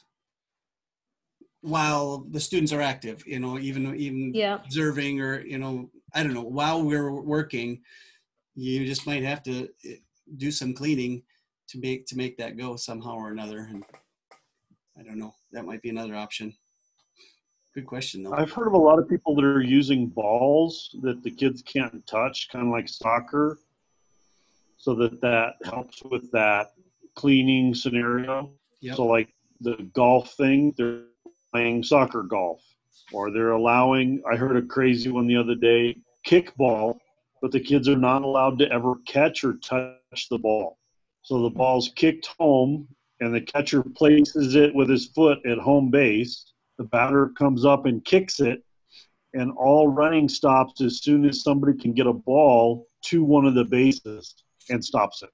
while the students are active, you know, even, even Yeah. observing or, you know, I don't know, while we're working, you just might have to eh, do some cleaning to make, to make that go somehow or another. And I don't know, that might be another option. Good question though. I've heard of a lot of people that are using balls that the kids can't touch, kind of like soccer, so that that helps with that cleaning scenario. Yep. So, like the golf thing, they're playing soccer golf, or they're allowing. I heard a crazy one the other day, kickball, but the kids are not allowed to ever catch or touch the ball. So the ball's kicked home, and the catcher places it with his foot at home base. The batter comes up and kicks it, and all running stops as soon as somebody can get a ball to one of the bases and stops it.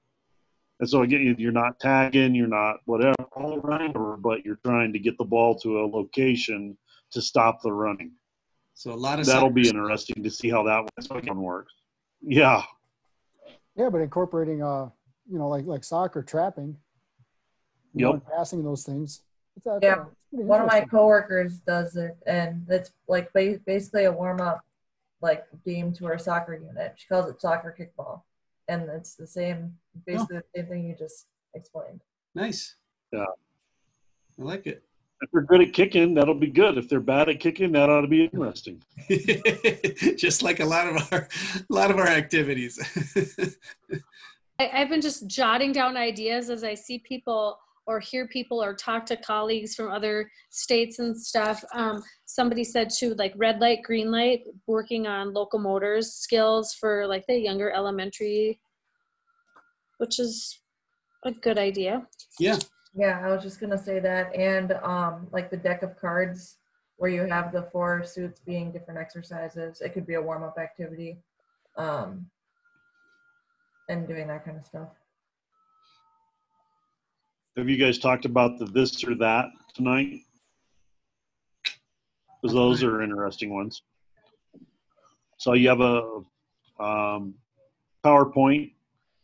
And so again, you're not tagging, you're not whatever, all running, but you're trying to get the ball to a location to stop the running. So a lot of. That'll be interesting to see how that one works. Yeah, Yeah, but incorporating, uh, you know, like like soccer trapping, you know, passing those things. It's, Yeah, it's One of my coworkers does it, and it's like ba- basically a warm up, like game to her soccer unit. She calls it soccer kickball, and it's the same, basically oh. the same thing you just explained. Nice. Yeah. I like it. if they're good at kicking, that'll be good. If they're bad at kicking, that ought to be interesting. just like a lot of our a lot of our activities I, I've been just jotting down ideas as I see people or hear people or talk to colleagues from other states and stuff. Um, somebody said too, like red light, green light, working on locomotors skills for like the younger elementary, which is a good idea. yeah Yeah, I was just gonna say that, and um, like the deck of cards where you have the four suits being different exercises. It could be a warm up activity, um, and doing that kind of stuff. Have you guys talked about the this or that tonight? Because those are interesting ones. So you have a um, PowerPoint,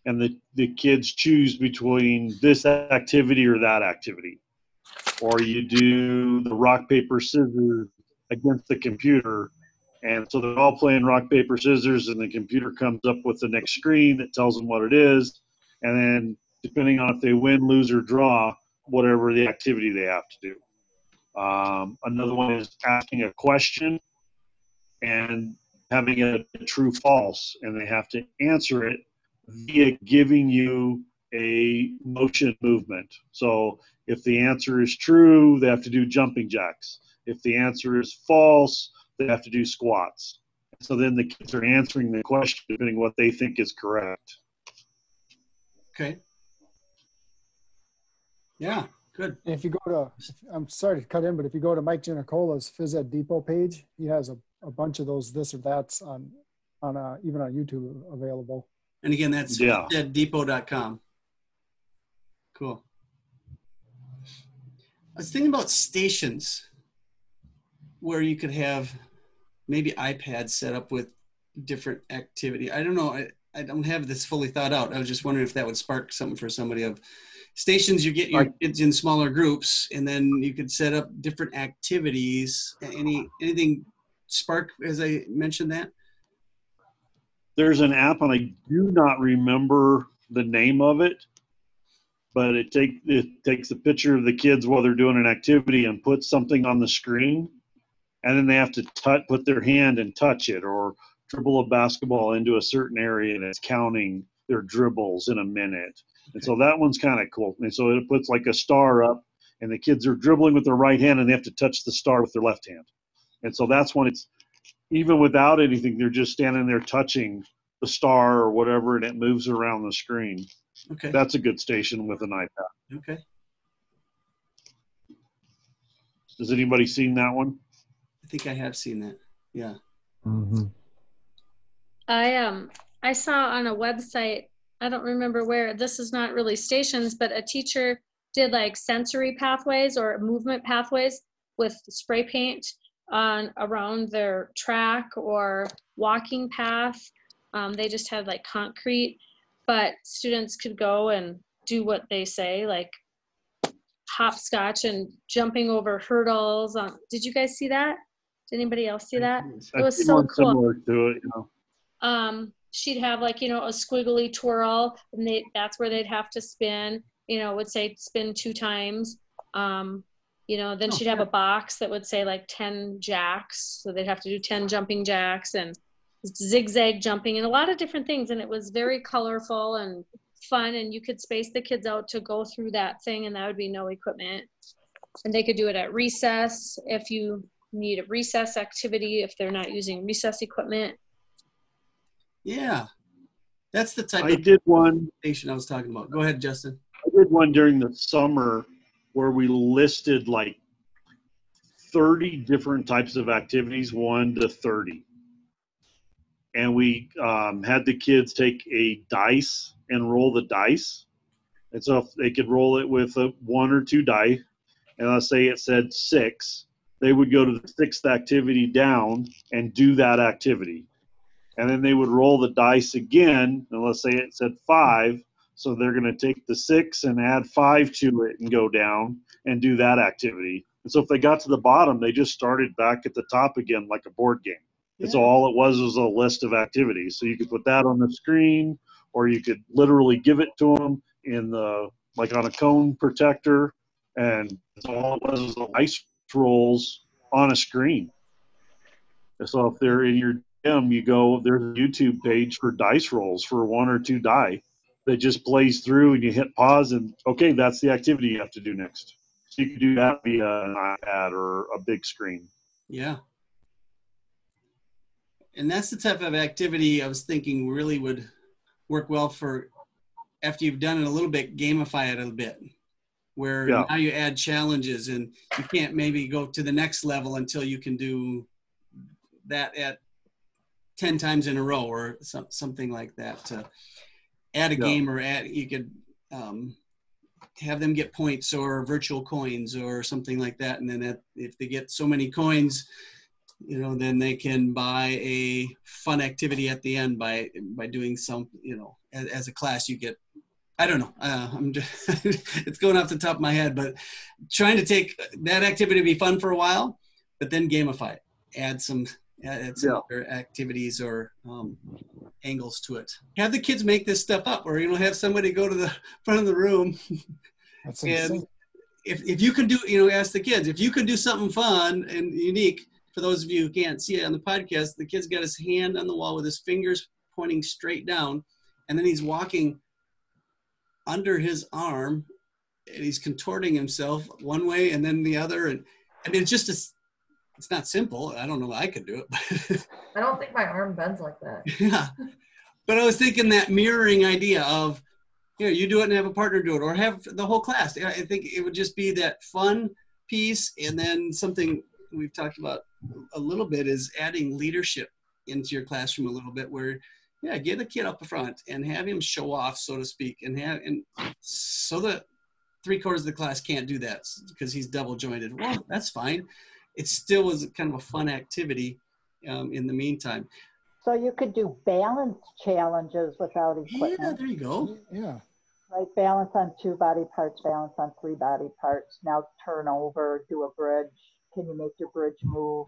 and the, the kids choose between this activity or that activity. Or you do the rock, paper, scissors against the computer. And so they're all playing rock, paper, scissors, and the computer comes up with the next screen that tells them what it is. and then depending on if they win, lose, or draw, whatever the activity they have to do. Um, another one is asking a question and having a true false, and they have to answer it via giving you a motion movement. So if the answer is true, they have to do jumping jacks. If the answer is false, they have to do squats. So then the kids are answering the question depending what they think is correct. Okay. Yeah, good. And if you go to, I'm sorry to cut in, but if you go to Mike Giannicola's Phys Ed Depot page, he has a, a bunch of those this or that's on, on uh, even on YouTube available. And again, that's Yeah. depot.com. Cool. I was thinking about stations where you could have maybe iPads set up with different activity. I don't know. I, I don't have this fully thought out. I was just wondering if that would spark something for somebody of stations you get your kids in smaller groups and then you could set up different activities. Any anything spark as I mentioned that? There's an app, and I do not remember the name of it, but it take it takes a picture of the kids while they're doing an activity and puts something on the screen, and then they have to touch, put their hand and touch it, or dribble a basketball into a certain area, and it's counting their dribbles in a minute. And so that one's kind of cool. And so it puts like a star up, and the kids are dribbling with their right hand, and they have to touch the star with their left hand. And so that's when it's even without anything, they're just standing there touching the star or whatever, and it moves around the screen. Okay. That's a good station with an iPad. Okay. Has anybody seen that one? I think I have seen that. Yeah. Mm-hmm. I um I saw on a website, I don't remember where, this is not really stations, but a teacher did like sensory pathways or movement pathways with spray paint on around their track or walking path. Um, they just had like concrete, but students could go and do what they say, like hopscotch and jumping over hurdles. Um, did you guys see that? Did anybody else see that? It was so cool Similar to it, you know. um, she'd have like you know a squiggly twirl and they that's where they'd have to spin you know would say spin two times. Um, you know then Oh, she'd have a box that would say like 10 jacks. So they'd have to do 10 jumping jacks and zigzag jumping and a lot of different things. And it was very colorful and fun and you could space the kids out to go through that thing and that would be no equipment. And they could do it at recess if you need a recess activity if they're not using recess equipment Yeah. That's the type I of did one. station I was talking about. Go ahead, Justin. I did one during the summer where we listed like 30 different types of activities, one to 30. And we um, had the kids take a dice and roll the dice. And so if they could roll it with a one or two die, and let's say it said six, they would go to the sixth activity down and do that activity. And then they would roll the dice again, and let's say it said five, so they're going to take the six and add five to it and go down and do that activity. And so if they got to the bottom, they just started back at the top again like a board game. And so all it was was a list of activities. So you could put that on the screen, or you could literally give it to them in the like on a cone protector, and so all it was was the dice rolls on a screen. So if they're in your gym, you go there's a YouTube page for dice rolls for one or two die that just plays through, and you hit pause, and okay, that's the activity you have to do next. So you can do that via an iPad or a big screen. Yeah. And that's the type of activity I was thinking really would work well for after you've done it a little bit, gamify it a bit. Where Yeah. now you add challenges and you can't maybe go to the next level until you can do that at 10 times in a row or some, something like that to add a Yeah. game or add, you could um, have them get points or virtual coins or something like that. And then at, if they get so many coins, you know, then they can buy a fun activity at the end by by doing some, you know, as, as a class you get. I don't know. Uh, I'm just, it's going off the top of my head, but trying to take that activity to be fun for a while, but then gamify it. Add some add some Yeah. other activities or um, angles to it. Have the kids make this stuff up, or you know, have somebody go to the front of the room That's and insane. if, if you can do you know ask the kids if you can do something fun and unique for those of you who can't see it on the podcast the kid's got his hand on the wall with his fingers pointing straight down and then he's walking under his arm and he's contorting himself one way and then the other and i mean it's just a, it's not simple i don't know i could do it but I don't think my arm bends like that. yeah. But I was thinking that mirroring idea of, you know, you do it and have a partner do it, or have the whole class. I I think it would just be that fun piece, and then something we've talked about a little bit is adding leadership into your classroom a little bit, where yeah, get a kid up front and have him show off, so to speak, and have and so that three quarters of the class can't do that because he's double jointed. Well, that's fine. It still was kind of a fun activity um, in the meantime. So you could do balance challenges without equipment. Yeah, there you go. Yeah. right? Balance on two body parts, balance on three body parts. Now turn over, do a bridge. Can you make your bridge move?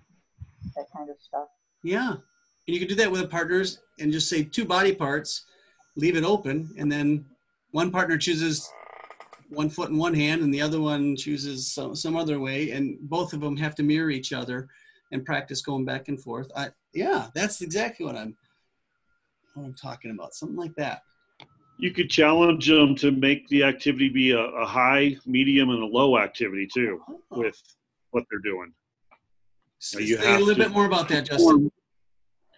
That kind of stuff. Yeah. And you could do that with the partners and just say two body parts, leave it open, and then one partner chooses one foot in one hand and the other one chooses some, some other way, and both of them have to mirror each other and practice going back and forth. I, yeah, that's exactly what I'm what I'm talking about. Something like that. You could challenge them to make the activity be a, a high, medium, and a low activity too, oh. with what they're doing. Say you a little bit more about that, Justin.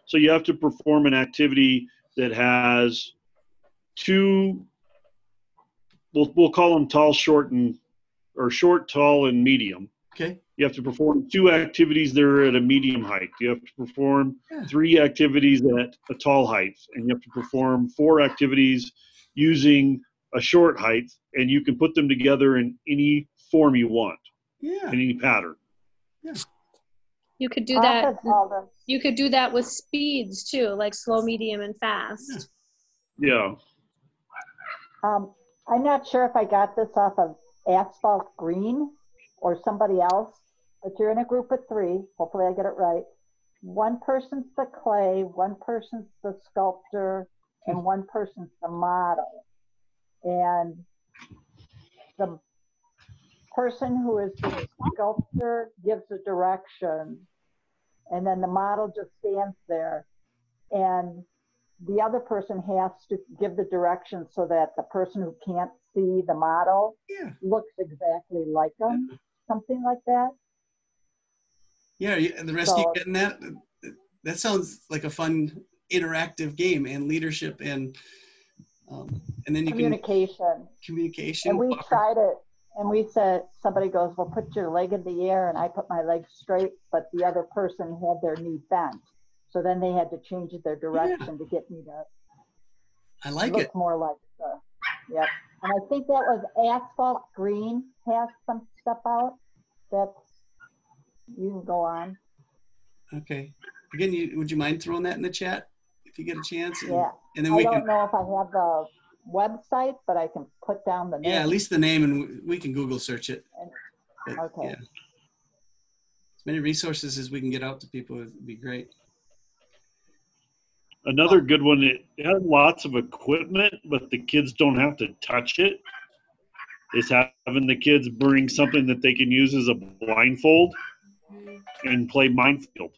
So you have to perform an activity that has two. We'll we'll call them tall, short, and or short, tall, and medium. Okay. You have to perform two activities that are at a medium height. You have to perform Yeah. three activities at a tall height, and you have to perform four activities using a short height, and you can put them together in any form you want, Yeah. in any pattern. You could do that. You could do that with speeds too, like slow, medium, and fast. Yeah. Um, I'm not sure if I got this off of Asphalt Green or somebody else, but you're in a group of three. Hopefully, I get it right. One person's the clay, one person's the sculptor, and one person's the model. And the person who is the sculptor gives the direction, and then the model just stands there. And the other person has to give the directions so that the person who can't see the model Yeah. looks exactly like them, something like that. Yeah, and the rest of you So- getting that? That sounds like a fun interactive game and leadership and um, and then you can Communication. communication. And we walk- tried it, and we said, somebody goes, well, put your leg in the air, and I put my leg straight, but the other person had their knee bent. So then they had to change their direction to get me to I like look it. more like the, yep. And I think that was Asphalt Green has some stuff out that you can go on. Okay. Again, you, would you mind throwing that in the chat if you get a chance? And, Yeah. and then I we don't can, know if I have the website, but I can put down the name. yeah, at least the name and we- we can Google search it. But, Okay. yeah. As many resources as we can get out to people would be great. Another good one, it has lots of equipment, but the kids don't have to touch it. Is having the kids bring something that they can use as a blindfold and play minefield.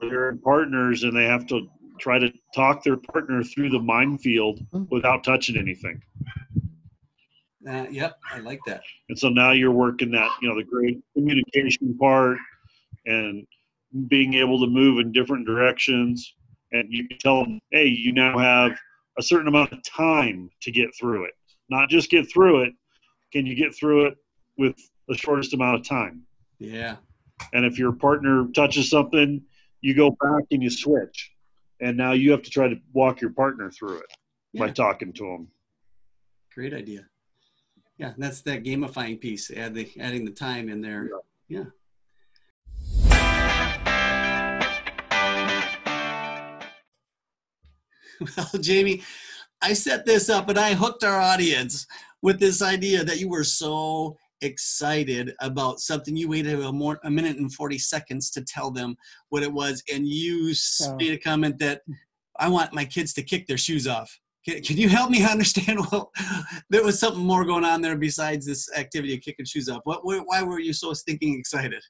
They're partners and they have to try to talk their partner through the minefield without touching anything. Uh, yep, I like that. And so now you're working that, you know, the great communication part and being able to move in different directions. And you can tell them, hey, you now have a certain amount of time to get through it. Not just get through it, can you get through it with the shortest amount of time? Yeah. And if your partner touches something, you go back and you switch. And now you have to try to walk your partner through it by talking to them. Great idea. Yeah, that's that gamifying piece, add the, adding the time in there. Yeah. Well, Jamie, I set this up and I hooked our audience with this idea that you were so excited about something. You waited a, more, a minute and 40 seconds to tell them what it was. And you made a comment that I want my kids to kick their shoes off. Can, can you help me understand? Well, there was something more going on there besides this activity of kicking shoes off. What, why were you so stinking excited?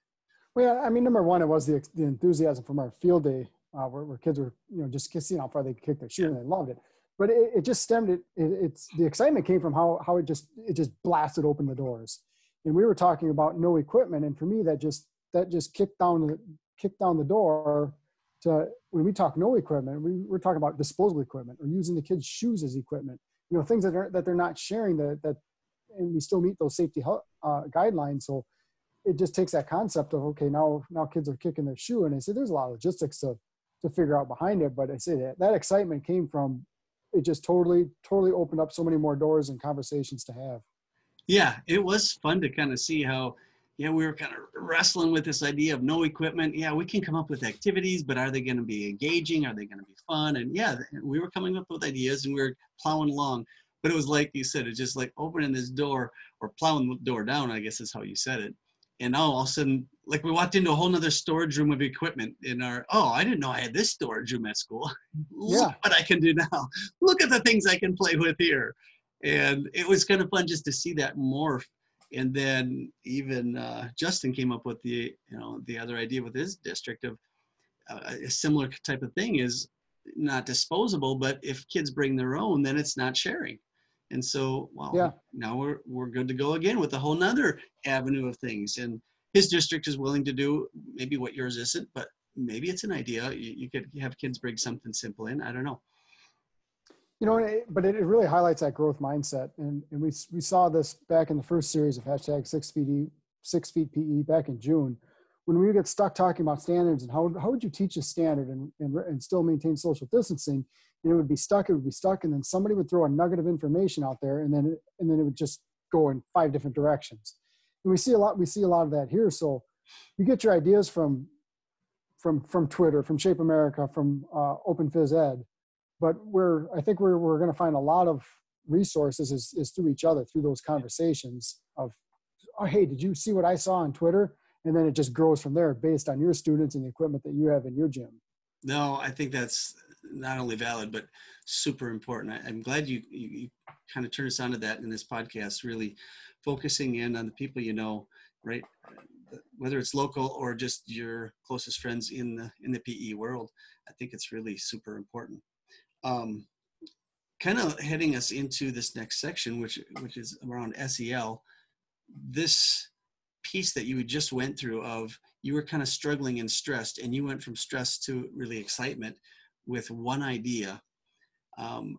Well, I mean, number one, it was the, the enthusiasm from our field day uh, where, where, kids were, you know, just seeing how far they could kick their shoe and they loved it. But it, it just stemmed it, it, It's the excitement came from how how it just it just blasted open the doors. And we were talking about no equipment, and for me, that just that just kicked down the kicked down the door to when we talk no equipment, we, we're talking about disposable equipment or using the kids' shoes as equipment. You know, things that are that they're not sharing that that, and we still meet those safety uh, guidelines. So it just takes that concept of okay, now now kids are kicking their shoe, and I said there's a lot of logistics to to figure out behind it, but I say that that excitement came from it just totally totally opened up so many more doors and conversations to have. Yeah, it was fun to kind of see how yeah, we were kind of wrestling with this idea of no equipment. Yeah, we can come up with activities, but are they going to be engaging? Are they going to be fun? And yeah, we were coming up with ideas and we were plowing along. But it was like you said, it's just like opening this door or plowing the door down, I guess is how you said it. And now all of a sudden, like we walked into a whole nother storage room of equipment in our, oh, I didn't know I had this storage room at school. Look yeah. what I can do now. Look at the things I can play with here. And it was kind of fun just to see that morph and then even uh, Justin came up with the you know the other idea with his district of uh, a similar type of thing is not disposable, but if kids bring their own, then it's not sharing. And so, well, yeah. now we're we're good to go again with a whole nother avenue of things. And his district is willing to do maybe what yours isn't, but maybe it's an idea. You, you could have kids bring something simple in. I don't know you know, but it, really highlights that growth mindset. And, and we, we saw this back in the first series of hashtag six feet, six feet PE back in June, when we get stuck talking about standards and how, how would you teach a standard and, and, and still maintain social distancing, it would be stuck, it would be stuck. And then somebody would throw a nugget of information out there and then, and then it would just go in five different directions. And we see a lot, we see a lot of that here. So you get your ideas from, from, from Twitter, from Shape America, from uh, Open Phys Ed, but we're i think we're, we're going to find a lot of resources is, is through each other through those conversations of oh hey did you see what i saw on twitter and then it just grows from there based on your students and the equipment that you have in your gym no i think that's not only valid but super important. I, am glad you, you, you kind of turned us onto that in this podcast really focusing in on the people you know right? Whether it's local or just your closest friends in the in the pe world i think it's really super important. Um, kind of heading us into this next section, which which is around SEL. This piece that you just went through of you were kind of struggling and stressed, and you went from stress to really excitement with one idea. Um,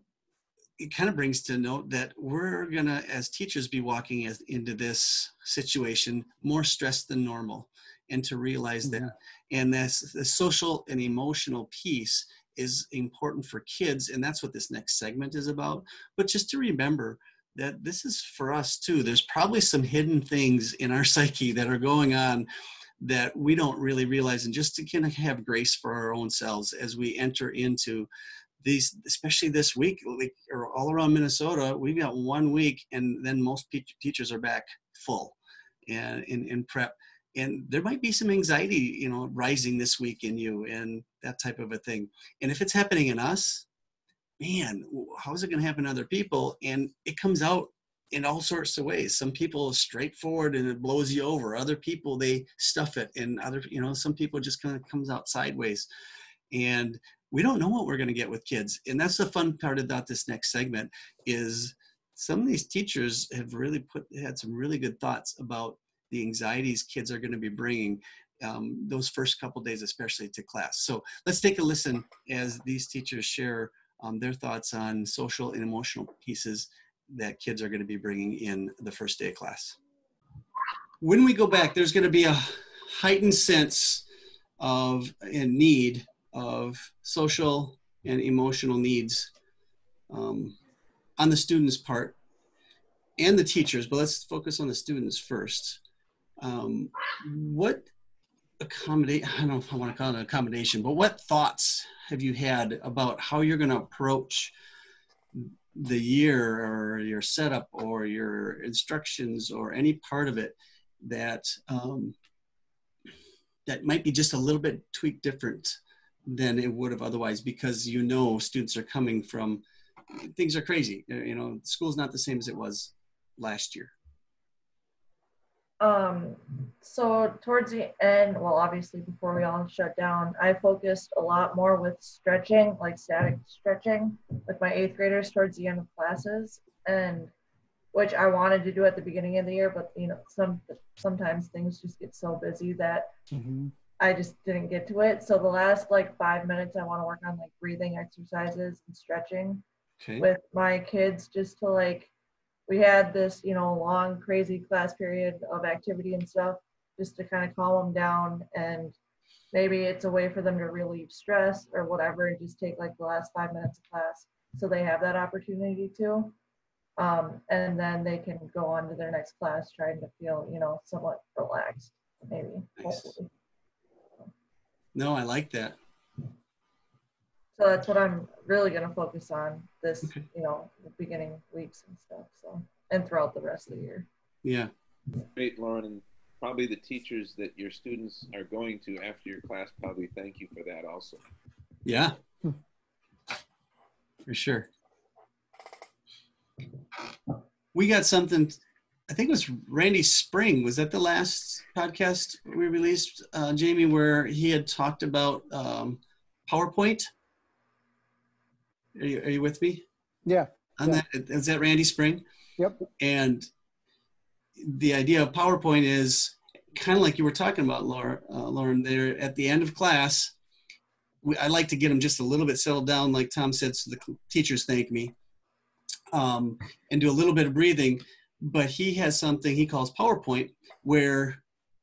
it kind of brings to note that we're gonna, as teachers, be walking as, into this situation more stressed than normal, and to realize mm-hmm. that, and this the social and emotional piece is important for kids and that's what this next segment is about but just to remember that this is for us too there's probably some hidden things in our psyche that are going on that we don't really realize and just to kind of have grace for our own selves as we enter into these especially this week like or all around minnesota we've got one week and then most teachers are back full and in, in prep. And there might be some anxiety you know rising this week in you and that type of a thing. And if it's happening in us man how is it going to happen to other people? And it comes out in all sorts of ways. Some people are straightforward and it blows you over. Other people they stuff it and other you know some people just kind of comes out sideways. And we don't know what we're going to get with kids. And that's the fun part about this next segment is some of these teachers have really put had some really good thoughts about the anxieties kids are going to be bringing um, those first couple days, especially to class. So let's take a listen as these teachers share um, their thoughts on social and emotional pieces that kids are going to be bringing in the first day of class. When we go back, there's going to be a heightened sense of and need of social and emotional needs um, on the students' part and the teachers, but let's focus on the students first. Um, what accommodate, I don't know if I want to call it an accommodation, but what thoughts have you had about how you're going to approach the year or your setup or your instructions or any part of it that um, that might be just a little bit tweaked different than it would have otherwise because you know students are coming from things are crazy. You know, school's not the same as it was last year. Um, so towards the end, well, obviously before we all shut down, I focused a lot more with stretching, like static stretching, with my eighth graders towards the end of classes, and which I wanted to do at the beginning of the year, but you know, some sometimes things just get so busy that Mhm. I just didn't get to it. So the last like five minutes, I want to work on like breathing exercises and stretching Okay. with my kids just to like we had this you know long crazy class period of activity and stuff just to kind of calm them down and maybe it's a way for them to relieve stress or whatever and just take like the last five minutes of class so they have that opportunity to um, and then they can go on to their next class trying to feel you know somewhat relaxed maybe Nice. hopefully. No, I like that. So that's what i'm really going to focus on this Okay. you know the beginning weeks and stuff so and throughout the rest of the year Yeah. Great, Lauren, and probably the teachers that your students are going to after your class probably thank you for that also. Yeah. For sure. We got something, I think it was Randy Spring. Was that the last podcast we released, uh, Jamie, where he had talked about um, PowerPoint? Are you, are you with me Yeah. on Yeah. that? Is that Randy Spring? Yep. And the idea of PowerPoint is kind of like you were talking about, Laura, uh, Lauren, there at the end of class, we, I like to get them just a little bit settled down, like Tom said, so the teachers thank me, um, and do a little bit of breathing. But he has something he calls PowerPoint, where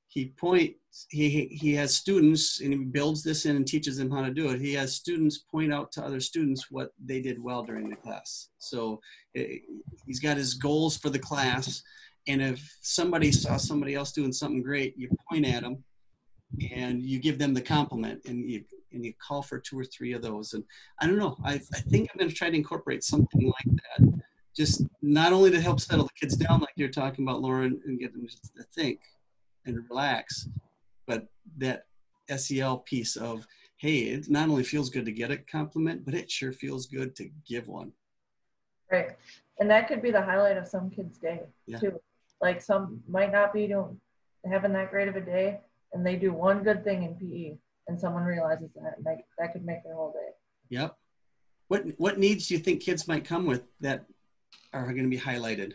he points, he he has students, and he builds this in and teaches them how to do it. He has students point out to other students what they did well during the class. So eh, he's got his goals for the class, and if somebody saw somebody else doing something great, you point at them and you give them the compliment and you and you call for two or three of those and i don't know i, I think i'm going to try to incorporate something like that just not only to help settle the kids down like you're talking about lauren and get them to think and relax but that sel piece of hey it not only feels good to get a compliment but it sure feels good to give one Right. And that could be the highlight of some kids' day Yeah. too. Like some might not be doing having that great of a day and they do one good thing in PE and someone realizes that and that, that could make their whole day. Yep. What what needs do you think kids might come with that are going to be highlighted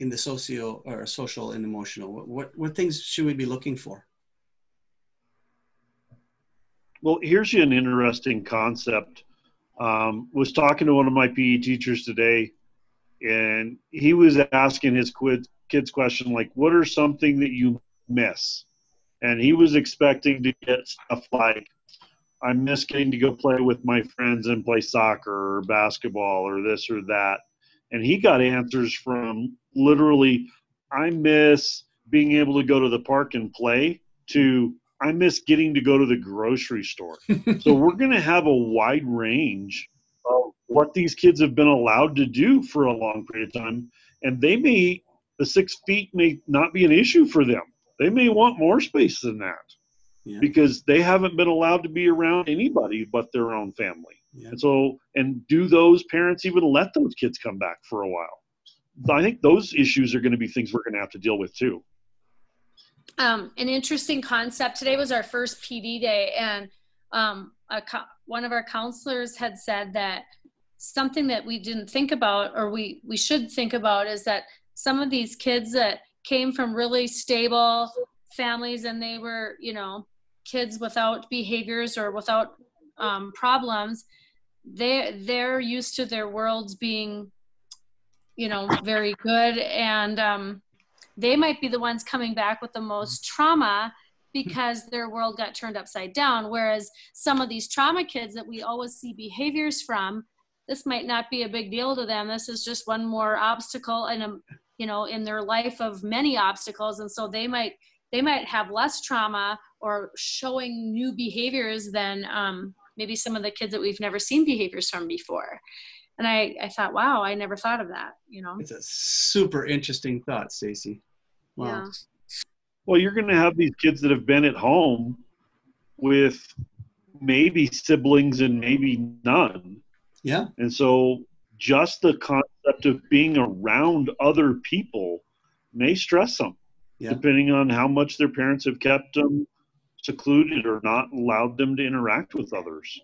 in the socio or social and emotional? What what, what things should we be looking for? Well, here's an interesting concept. Um, was talking to one of my PE teachers today, and he was asking his kids question like, "What are something that you miss?" And he was expecting to get stuff like, "I miss getting to go play with my friends and play soccer or basketball or this or that," and he got answers from literally, "I miss being able to go to the park and play," to I miss getting to go to the grocery store. so we're going to have a wide range of what these kids have been allowed to do for a long period of time, and they may the six feet may not be an issue for them. They may want more space than that Yeah. because they haven't been allowed to be around anybody but their own family. Yeah. And so, and do those parents even let those kids come back for a while? I think those issues are going to be things we're going to have to deal with too. um, an interesting concept. Today was our first PD day, and um, a co- one of our counselors had said that something that we didn't think about, or we we should think about, is that some of these kids that came from really stable families and they were, you know, kids without behaviors or without um, problems, they they're used to their worlds being, you know, very good. And. Um, they might be the ones coming back with the most trauma because their world got turned upside down. Whereas some of these trauma kids that we always see behaviors from this might not be a big deal to them. This is just one more obstacle in a you know in their life of many obstacles. And so they might they might have less trauma or showing new behaviors than um, maybe some of the kids that we've never seen behaviors from before and i i thought wow i never thought of that you know It's a super interesting thought, Stacy. Wow. yeah Well, you're going to have these kids that have been at home with maybe siblings and maybe none. Yeah. And so just the concept of being around other people may stress them, Yeah. depending on how much their parents have kept them secluded or not allowed them to interact with others.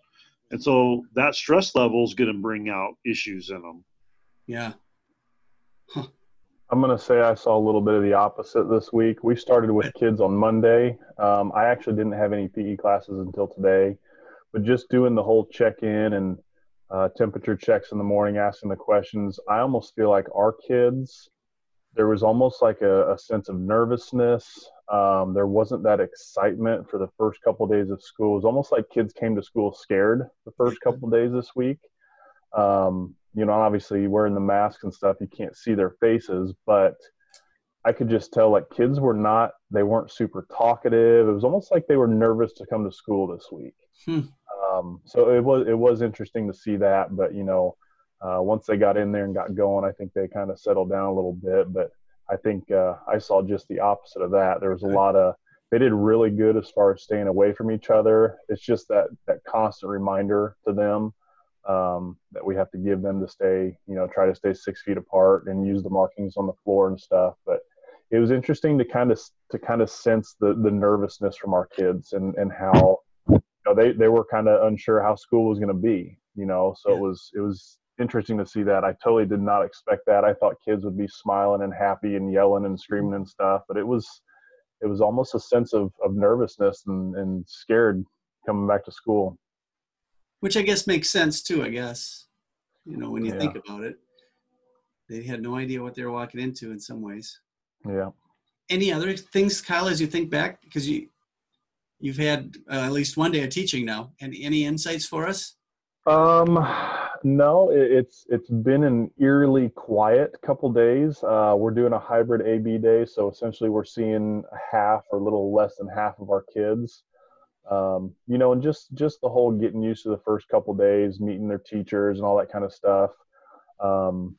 And so that stress level is going to bring out issues in them. Yeah. I'm going to say I saw a little bit of the opposite this week. We started with kids on Monday. Um, I actually didn't have any PE classes until today, but just doing the whole check in and uh, temperature checks in the morning, asking the questions, I almost feel like our kids, there was almost like a, a sense of nervousness. Um, there wasn't that excitement for the first couple of days of school. It was almost like kids came to school scared the first couple of days this week. Um, you know, obviously wearing the masks and stuff, you can't see their faces, but I could just tell like kids were not, they weren't super talkative. It was almost like they were nervous to come to school this week. Hmm. Um, so it was, it was interesting to see that, but you know, uh, once they got in there and got going, I think they kind of settled down a little bit, but I think, uh, I saw just the opposite of that. There was a lot of, they did really good as far as staying away from each other. It's just that, that constant reminder to them um, that we have to give them to stay, you know, try to stay six feet apart and use the markings on the floor and stuff. But it was interesting to kind of to kind of sense the the nervousness from our kids and and how you know they they were kind of unsure how school was going to be. You know, so Yeah. it was it was interesting to see that. I totally did not expect that. I thought kids would be smiling and happy and yelling and screaming and stuff, but it was it was almost a sense of of nervousness and and scared coming back to school. Which I guess makes sense too, I guess. You know, when you Yeah. think about it, they had no idea what they were walking into in some ways. Yeah. Any other things, Kyle, as you think back? Because you, you've had uh, at least one day of teaching now. And any insights for us? Um, no, it, it's it's been an eerily quiet couple days. Uh, we're doing a hybrid AB day, so essentially we're seeing half or a little less than half of our kids. Um, you know, and just just the whole getting used to the first couple days, meeting their teachers and all that kind of stuff. Um,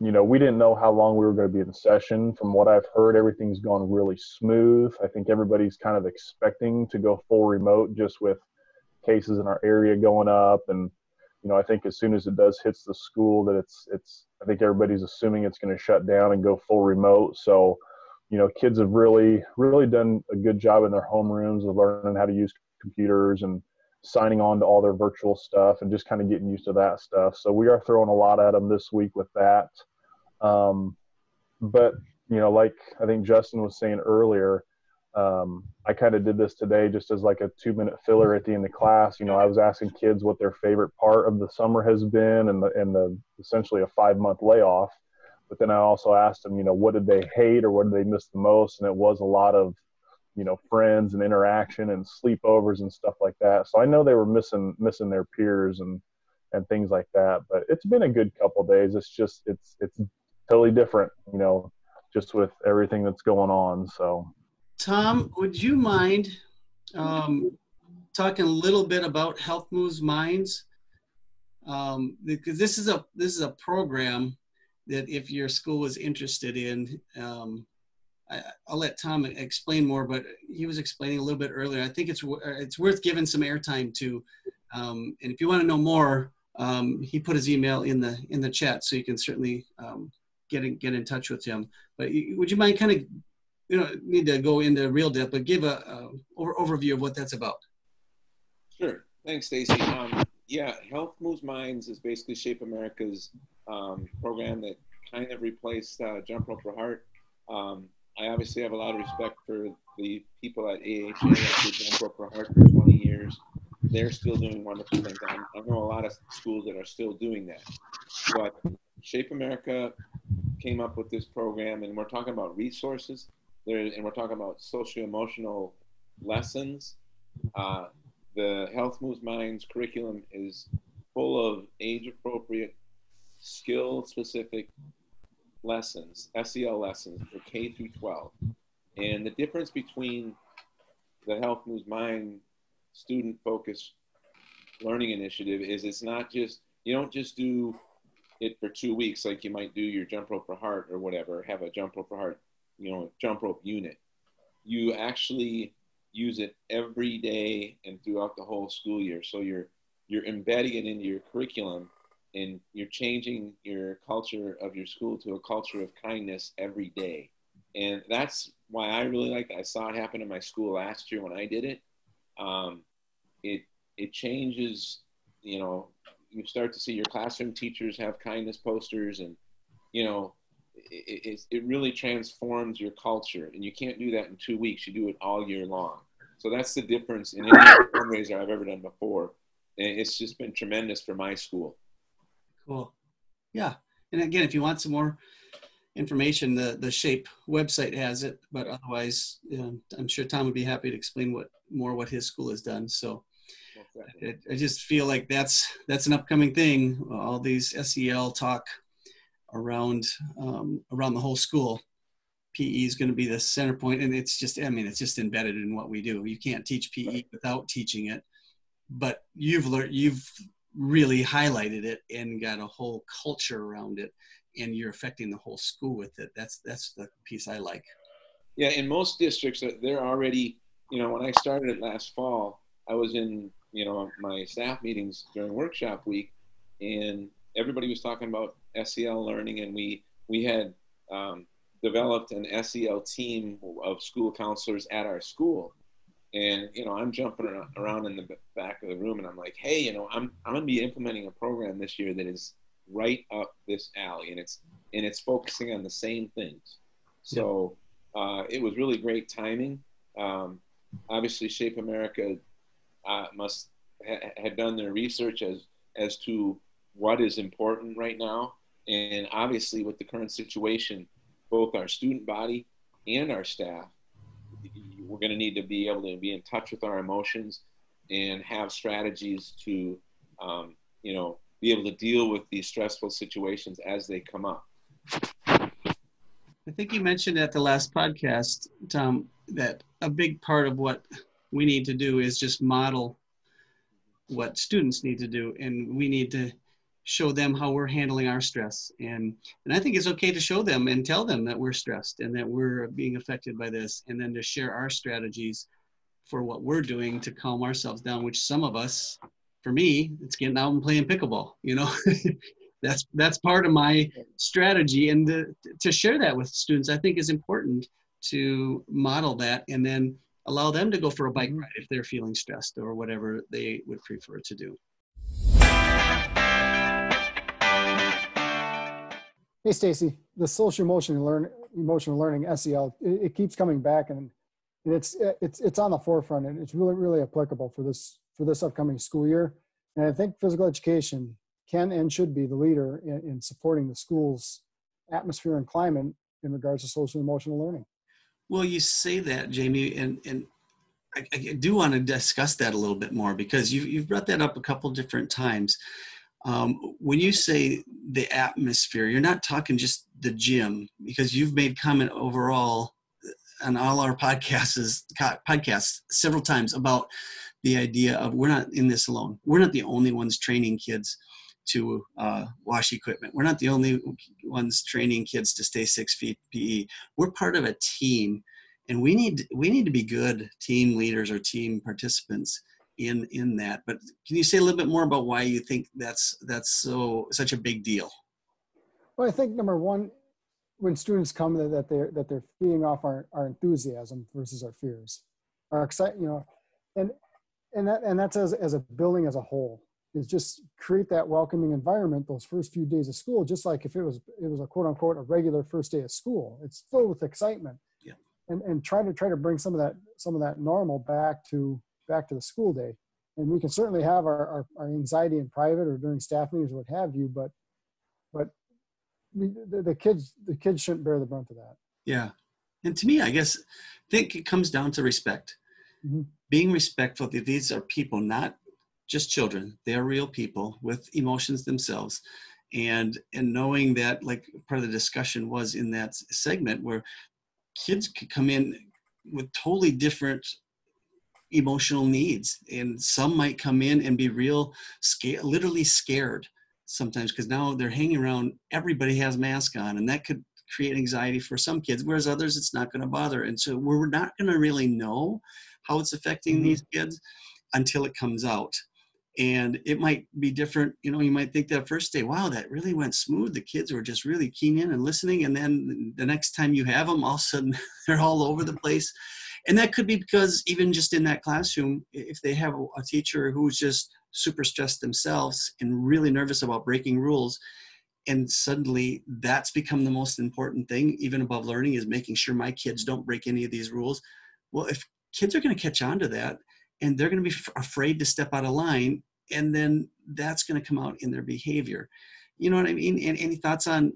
you know, we didn't know how long we were going to be in session. From what I've heard, everything's gone really smooth. I think everybody's kind of expecting to go full remote just with cases in our area going up and you know i think as soon as it does hits the school that it's it's i think everybody's assuming it's going to shut down and go full remote. So you know kids have really really done a good job in their homerooms of learning how to use computers and signing on to all their virtual stuff and just kind of getting used to that stuff. So we are throwing a lot at them this week with that. Um, but you know like i think justin was saying earlier um, I kind of did this today just as like a two minute filler at the end of class. You know, I was asking kids what their favorite part of the summer has been and the, and the essentially a five month layoff. But then I also asked them, you know, what did they hate or what did they miss the most? And it was a lot of, you know, friends and interaction and sleepovers and stuff like that. So I know they were missing, missing their peers and, and things like that, but it's been a good couple days. It's just, it's, it's totally different, you know, just with everything that's going on. So, Tom, would you mind um, talking a little bit about Health Moves Minds? Um, because this is a this is a program that if your school was interested in, um, I, I'll let Tom explain more. But he was explaining a little bit earlier. I think it's it's worth giving some airtime to. Um, and if you want to know more, um, he put his email in the in the chat, so you can certainly um, get in, get in touch with him. But would you mind kind of you don't need to go into real depth, but give a, a over, overview of what that's about. Sure. Thanks, Stacy. Um, yeah, Health Moves Minds is basically Shape America's um, program that kind of replaced uh, Jump Rope for Heart. Um, I obviously have a lot of respect for the people at AHA that did Jump Rope for Heart for 20 years. They're still doing wonderful things. I, I know a lot of schools that are still doing that. But Shape America came up with this program, and we're talking about resources. There, and we're talking about socio-emotional lessons. Uh, the Health Moves Minds curriculum is full of age-appropriate, skill-specific lessons, SEL lessons for K through 12. And the difference between the Health Moves Mind student-focused learning initiative is it's not just you don't just do it for two weeks like you might do your jump rope for heart or whatever have a jump rope for heart you know jump rope unit you actually use it every day and throughout the whole school year. So you're you're embedding it into your curriculum and you're changing your culture of your school to a culture of kindness every day. And that's why I really like. I saw it happen in my school last year when I did it. Um, it it changes, you know, you start to see your classroom teachers have kindness posters and you know it, it, it really transforms your culture and you can't do that in two weeks you do it all year long so that's the difference in any fundraiser i've ever done before and it's just been tremendous for my school Cool. Yeah. And again, if you want some more information, the, the SHAPE website has it, but otherwise, um, I'm sure Tom would be happy to explain what more what his school has done. So I just feel like that's that's an upcoming thing. All these SEL talk around um, around the whole school. PE is going to be the center point, and it's just I mean it's just embedded in what we do. You can't teach PE without teaching it. But you've learned you've really highlighted it and got a whole culture around it and you're affecting the whole school with it that's that's the piece i like yeah in most districts uh, they're already you know when i started it last fall i was in you know my staff meetings during workshop week and everybody was talking about sel learning and we we had um, developed an sel team of school counselors at our school. And you know i'm jumping around in the back of the room and i'm like hey you know i'm i'm going to be implementing a program this year that is right up this alley and it's and it's focusing on the same things. So uh, it was really great timing. Um, obviously shape america uh, must ha- had done their research as as to what is important right now and obviously with the current situation both our student body and our staff we're going to need to be able to be in touch with our emotions and have strategies to, um, you know, be able to deal with these stressful situations as they come up. I think you mentioned at the last podcast, Tom, that a big part of what we need to do is just model what students need to do, and we need to show them how we're handling our stress. And and i think it's okay to show them and tell them that we're stressed and that we're being affected by this and then to share our strategies for what we're doing to calm ourselves down which some of us for me it's getting out and playing pickleball you know? That's that's part of my strategy. And to, to share that with students i think is important to model that and then allow them to go for a bike mm-hmm. ride if they're feeling stressed or whatever they would prefer to do Hey, Stacy, the social emotional learn emotional learning SEL it, it, keeps coming back and it's it's it's on the forefront and it's really really applicable for this for this upcoming school year. And I think physical education can and should be the leader in, in supporting the school's atmosphere and climate in regards to social emotional learning. Well, you say that, Jamie, and and I, I do want to discuss that a little bit more because you you've brought that up a couple different times um, when you say the atmosphere, you're not talking just the gym because you've made comment overall on all our podcasts podcasts several times about the idea of we're not in this alone. We're not the only ones training kids to uh, wash equipment. We're not the only ones training kids to stay six feet PE. We're part of a team, and we need we need to be good team leaders or team participants in in that. But can you say a little bit more about why you think that's that's so such a big deal? Well, I think number one, when students come that they're that they're feeding off our, our enthusiasm versus our fears, our excite, you know, and and that and that's as as a building as a whole is just create that welcoming environment those first few days of school just like if it was it was a quote unquote a regular first day of school it's filled with excitement yeah and and try to try to bring some of that some of that normal back to back to the school day. And we can certainly have our, our, our anxiety in private or during staff meetings or what have you, but but we, the, the kids the kids shouldn't bear the brunt of that. Yeah, and to me, I guess I think it comes down to respect. Mm-hmm. Being respectful that these are people, not just children. They are real people with emotions themselves, and and knowing that, like part of the discussion was in that segment where kids could come in with totally different emotional needs and some might come in and be real scared literally scared sometimes because now they're hanging around everybody has mask on and that could create anxiety for some kids whereas others it's not going to bother and so we're not going to really know how it's affecting Mhm. these kids until it comes out and it might be different you know you might think that first day wow that really went smooth the kids were just really keen in and listening and then the next time you have them all of a sudden they're all over the place and that could be because even just in that classroom if they have a, teacher who's just super stressed themselves and really nervous about breaking rules and suddenly that's become the most important thing even above learning is making sure my kids don't break any of these rules. Well if kids are going to catch on to that and they're going to be f- afraid to step out of line and then that's going to come out in their behavior. You know what i mean? And any thoughts on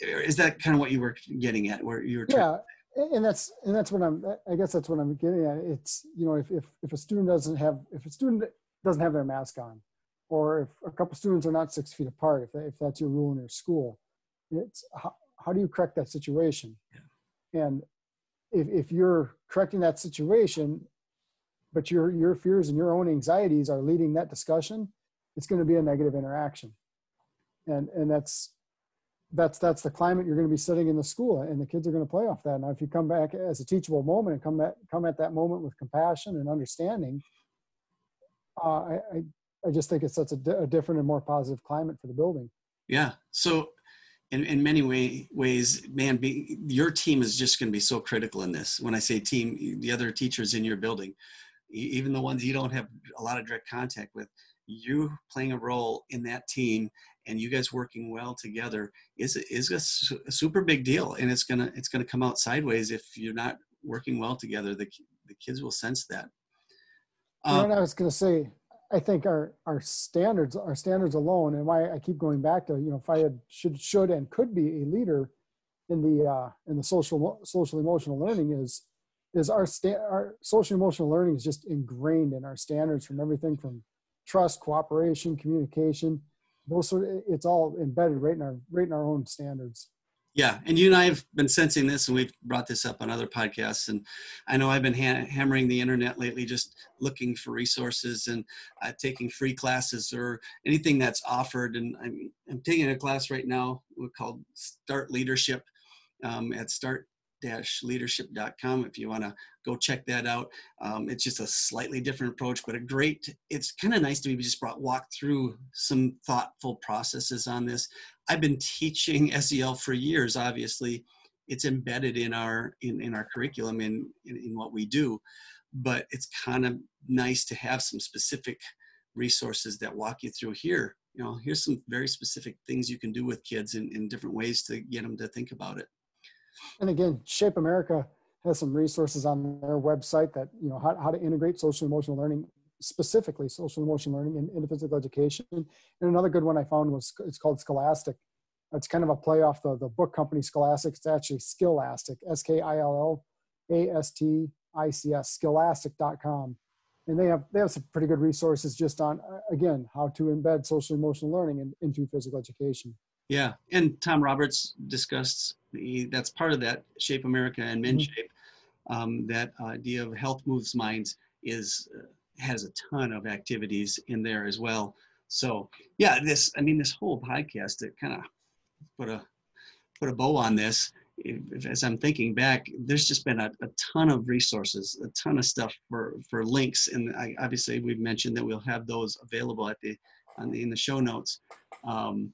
is that kind of what you were getting at where you were Yeah, and that's and that's what I'm. I guess that's what I'm getting at. It's you know if if if a student doesn't have if a student doesn't have their mask on, or if a couple students are not six feet apart, if that, if that's your rule in your school, it's how, how do you correct that situation? And if if you're correcting that situation, but your your fears and your own anxieties are leading that discussion, it's going to be a negative interaction, and and that's that's that's the climate you're going to be sitting in the school and the kids are going to play off that. Now if you come back as a teachable moment and come at come at that moment with compassion and understanding uh, I, I i just think it sets a, a different and more positive climate for the building. Yeah. So in, in many way, ways man be, your team is just going to be so critical in this. When i say team the other teachers in your building even the ones you don't have a lot of direct contact with you playing a role in that team and you guys working well together is is a, su- a super big deal and it's gonna it's gonna come out sideways if you're not working well together. The, the kids will sense that. You know, um, i was going to say? I think our our standards our standards alone and why i keep going back to you know if i had should should and could be a leader in the uh in the social social emotional learning is is our sta- our social emotional learning is just ingrained in our standards from everything from trust cooperation communication those sort of, it's all embedded right in our right in our own standards Yeah, and you and I have been sensing this, and we've brought this up on other podcasts. And I know I've been ha- hammering the internet lately, just looking for resources and uh, taking free classes or anything that's offered. And I'm, I'm taking a class right now called Start Leadership um, at start-leadership.com if you want to go check that out. Um, it's just a slightly different approach, but a great. It's kind of nice to be just brought walk through some thoughtful processes on this. I've been teaching SEL for years. Obviously, it's embedded in our in, in our curriculum in, in in what we do, but it's kind of nice to have some specific resources that walk you through here. You know, here's some very specific things you can do with kids in, in different ways to get them to think about it. And again shape america has some resources on their website that you know how, how to integrate social emotional learning specifically social emotional learning in, into physical education. And another good one i found was it's called Skillastic. It's kind of a play off the, the book company scholastic. It's actually skillastic s-k-i-l-l-a-s-t-i-c-s scholastic.com and they have they have some pretty good resources just on again how to embed social emotional learning in, into physical education. Yeah, and Tom Roberts discussed that's part of that Shape America and Men Mhm. Shape. Um, that idea of health moves minds is uh, has a ton of activities in there as well. So yeah, this I mean this whole podcast to kind of put a put a bow on this. If, as I'm thinking back, there's just been a, a ton of resources, a ton of stuff for for links, and I, obviously we've mentioned that we'll have those available at the on the in the show notes. Um,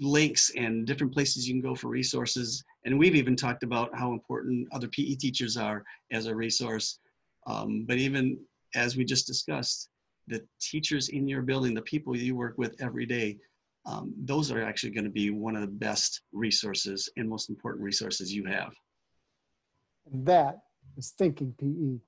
links and different places you can go for resources. And we've even talked about how important other PE teachers are as a resource. Um, but even as we just discussed, the teachers in your building, the people you work with every day, um, those are actually going to be one of the best resources and most important resources you have. and that is thinking pe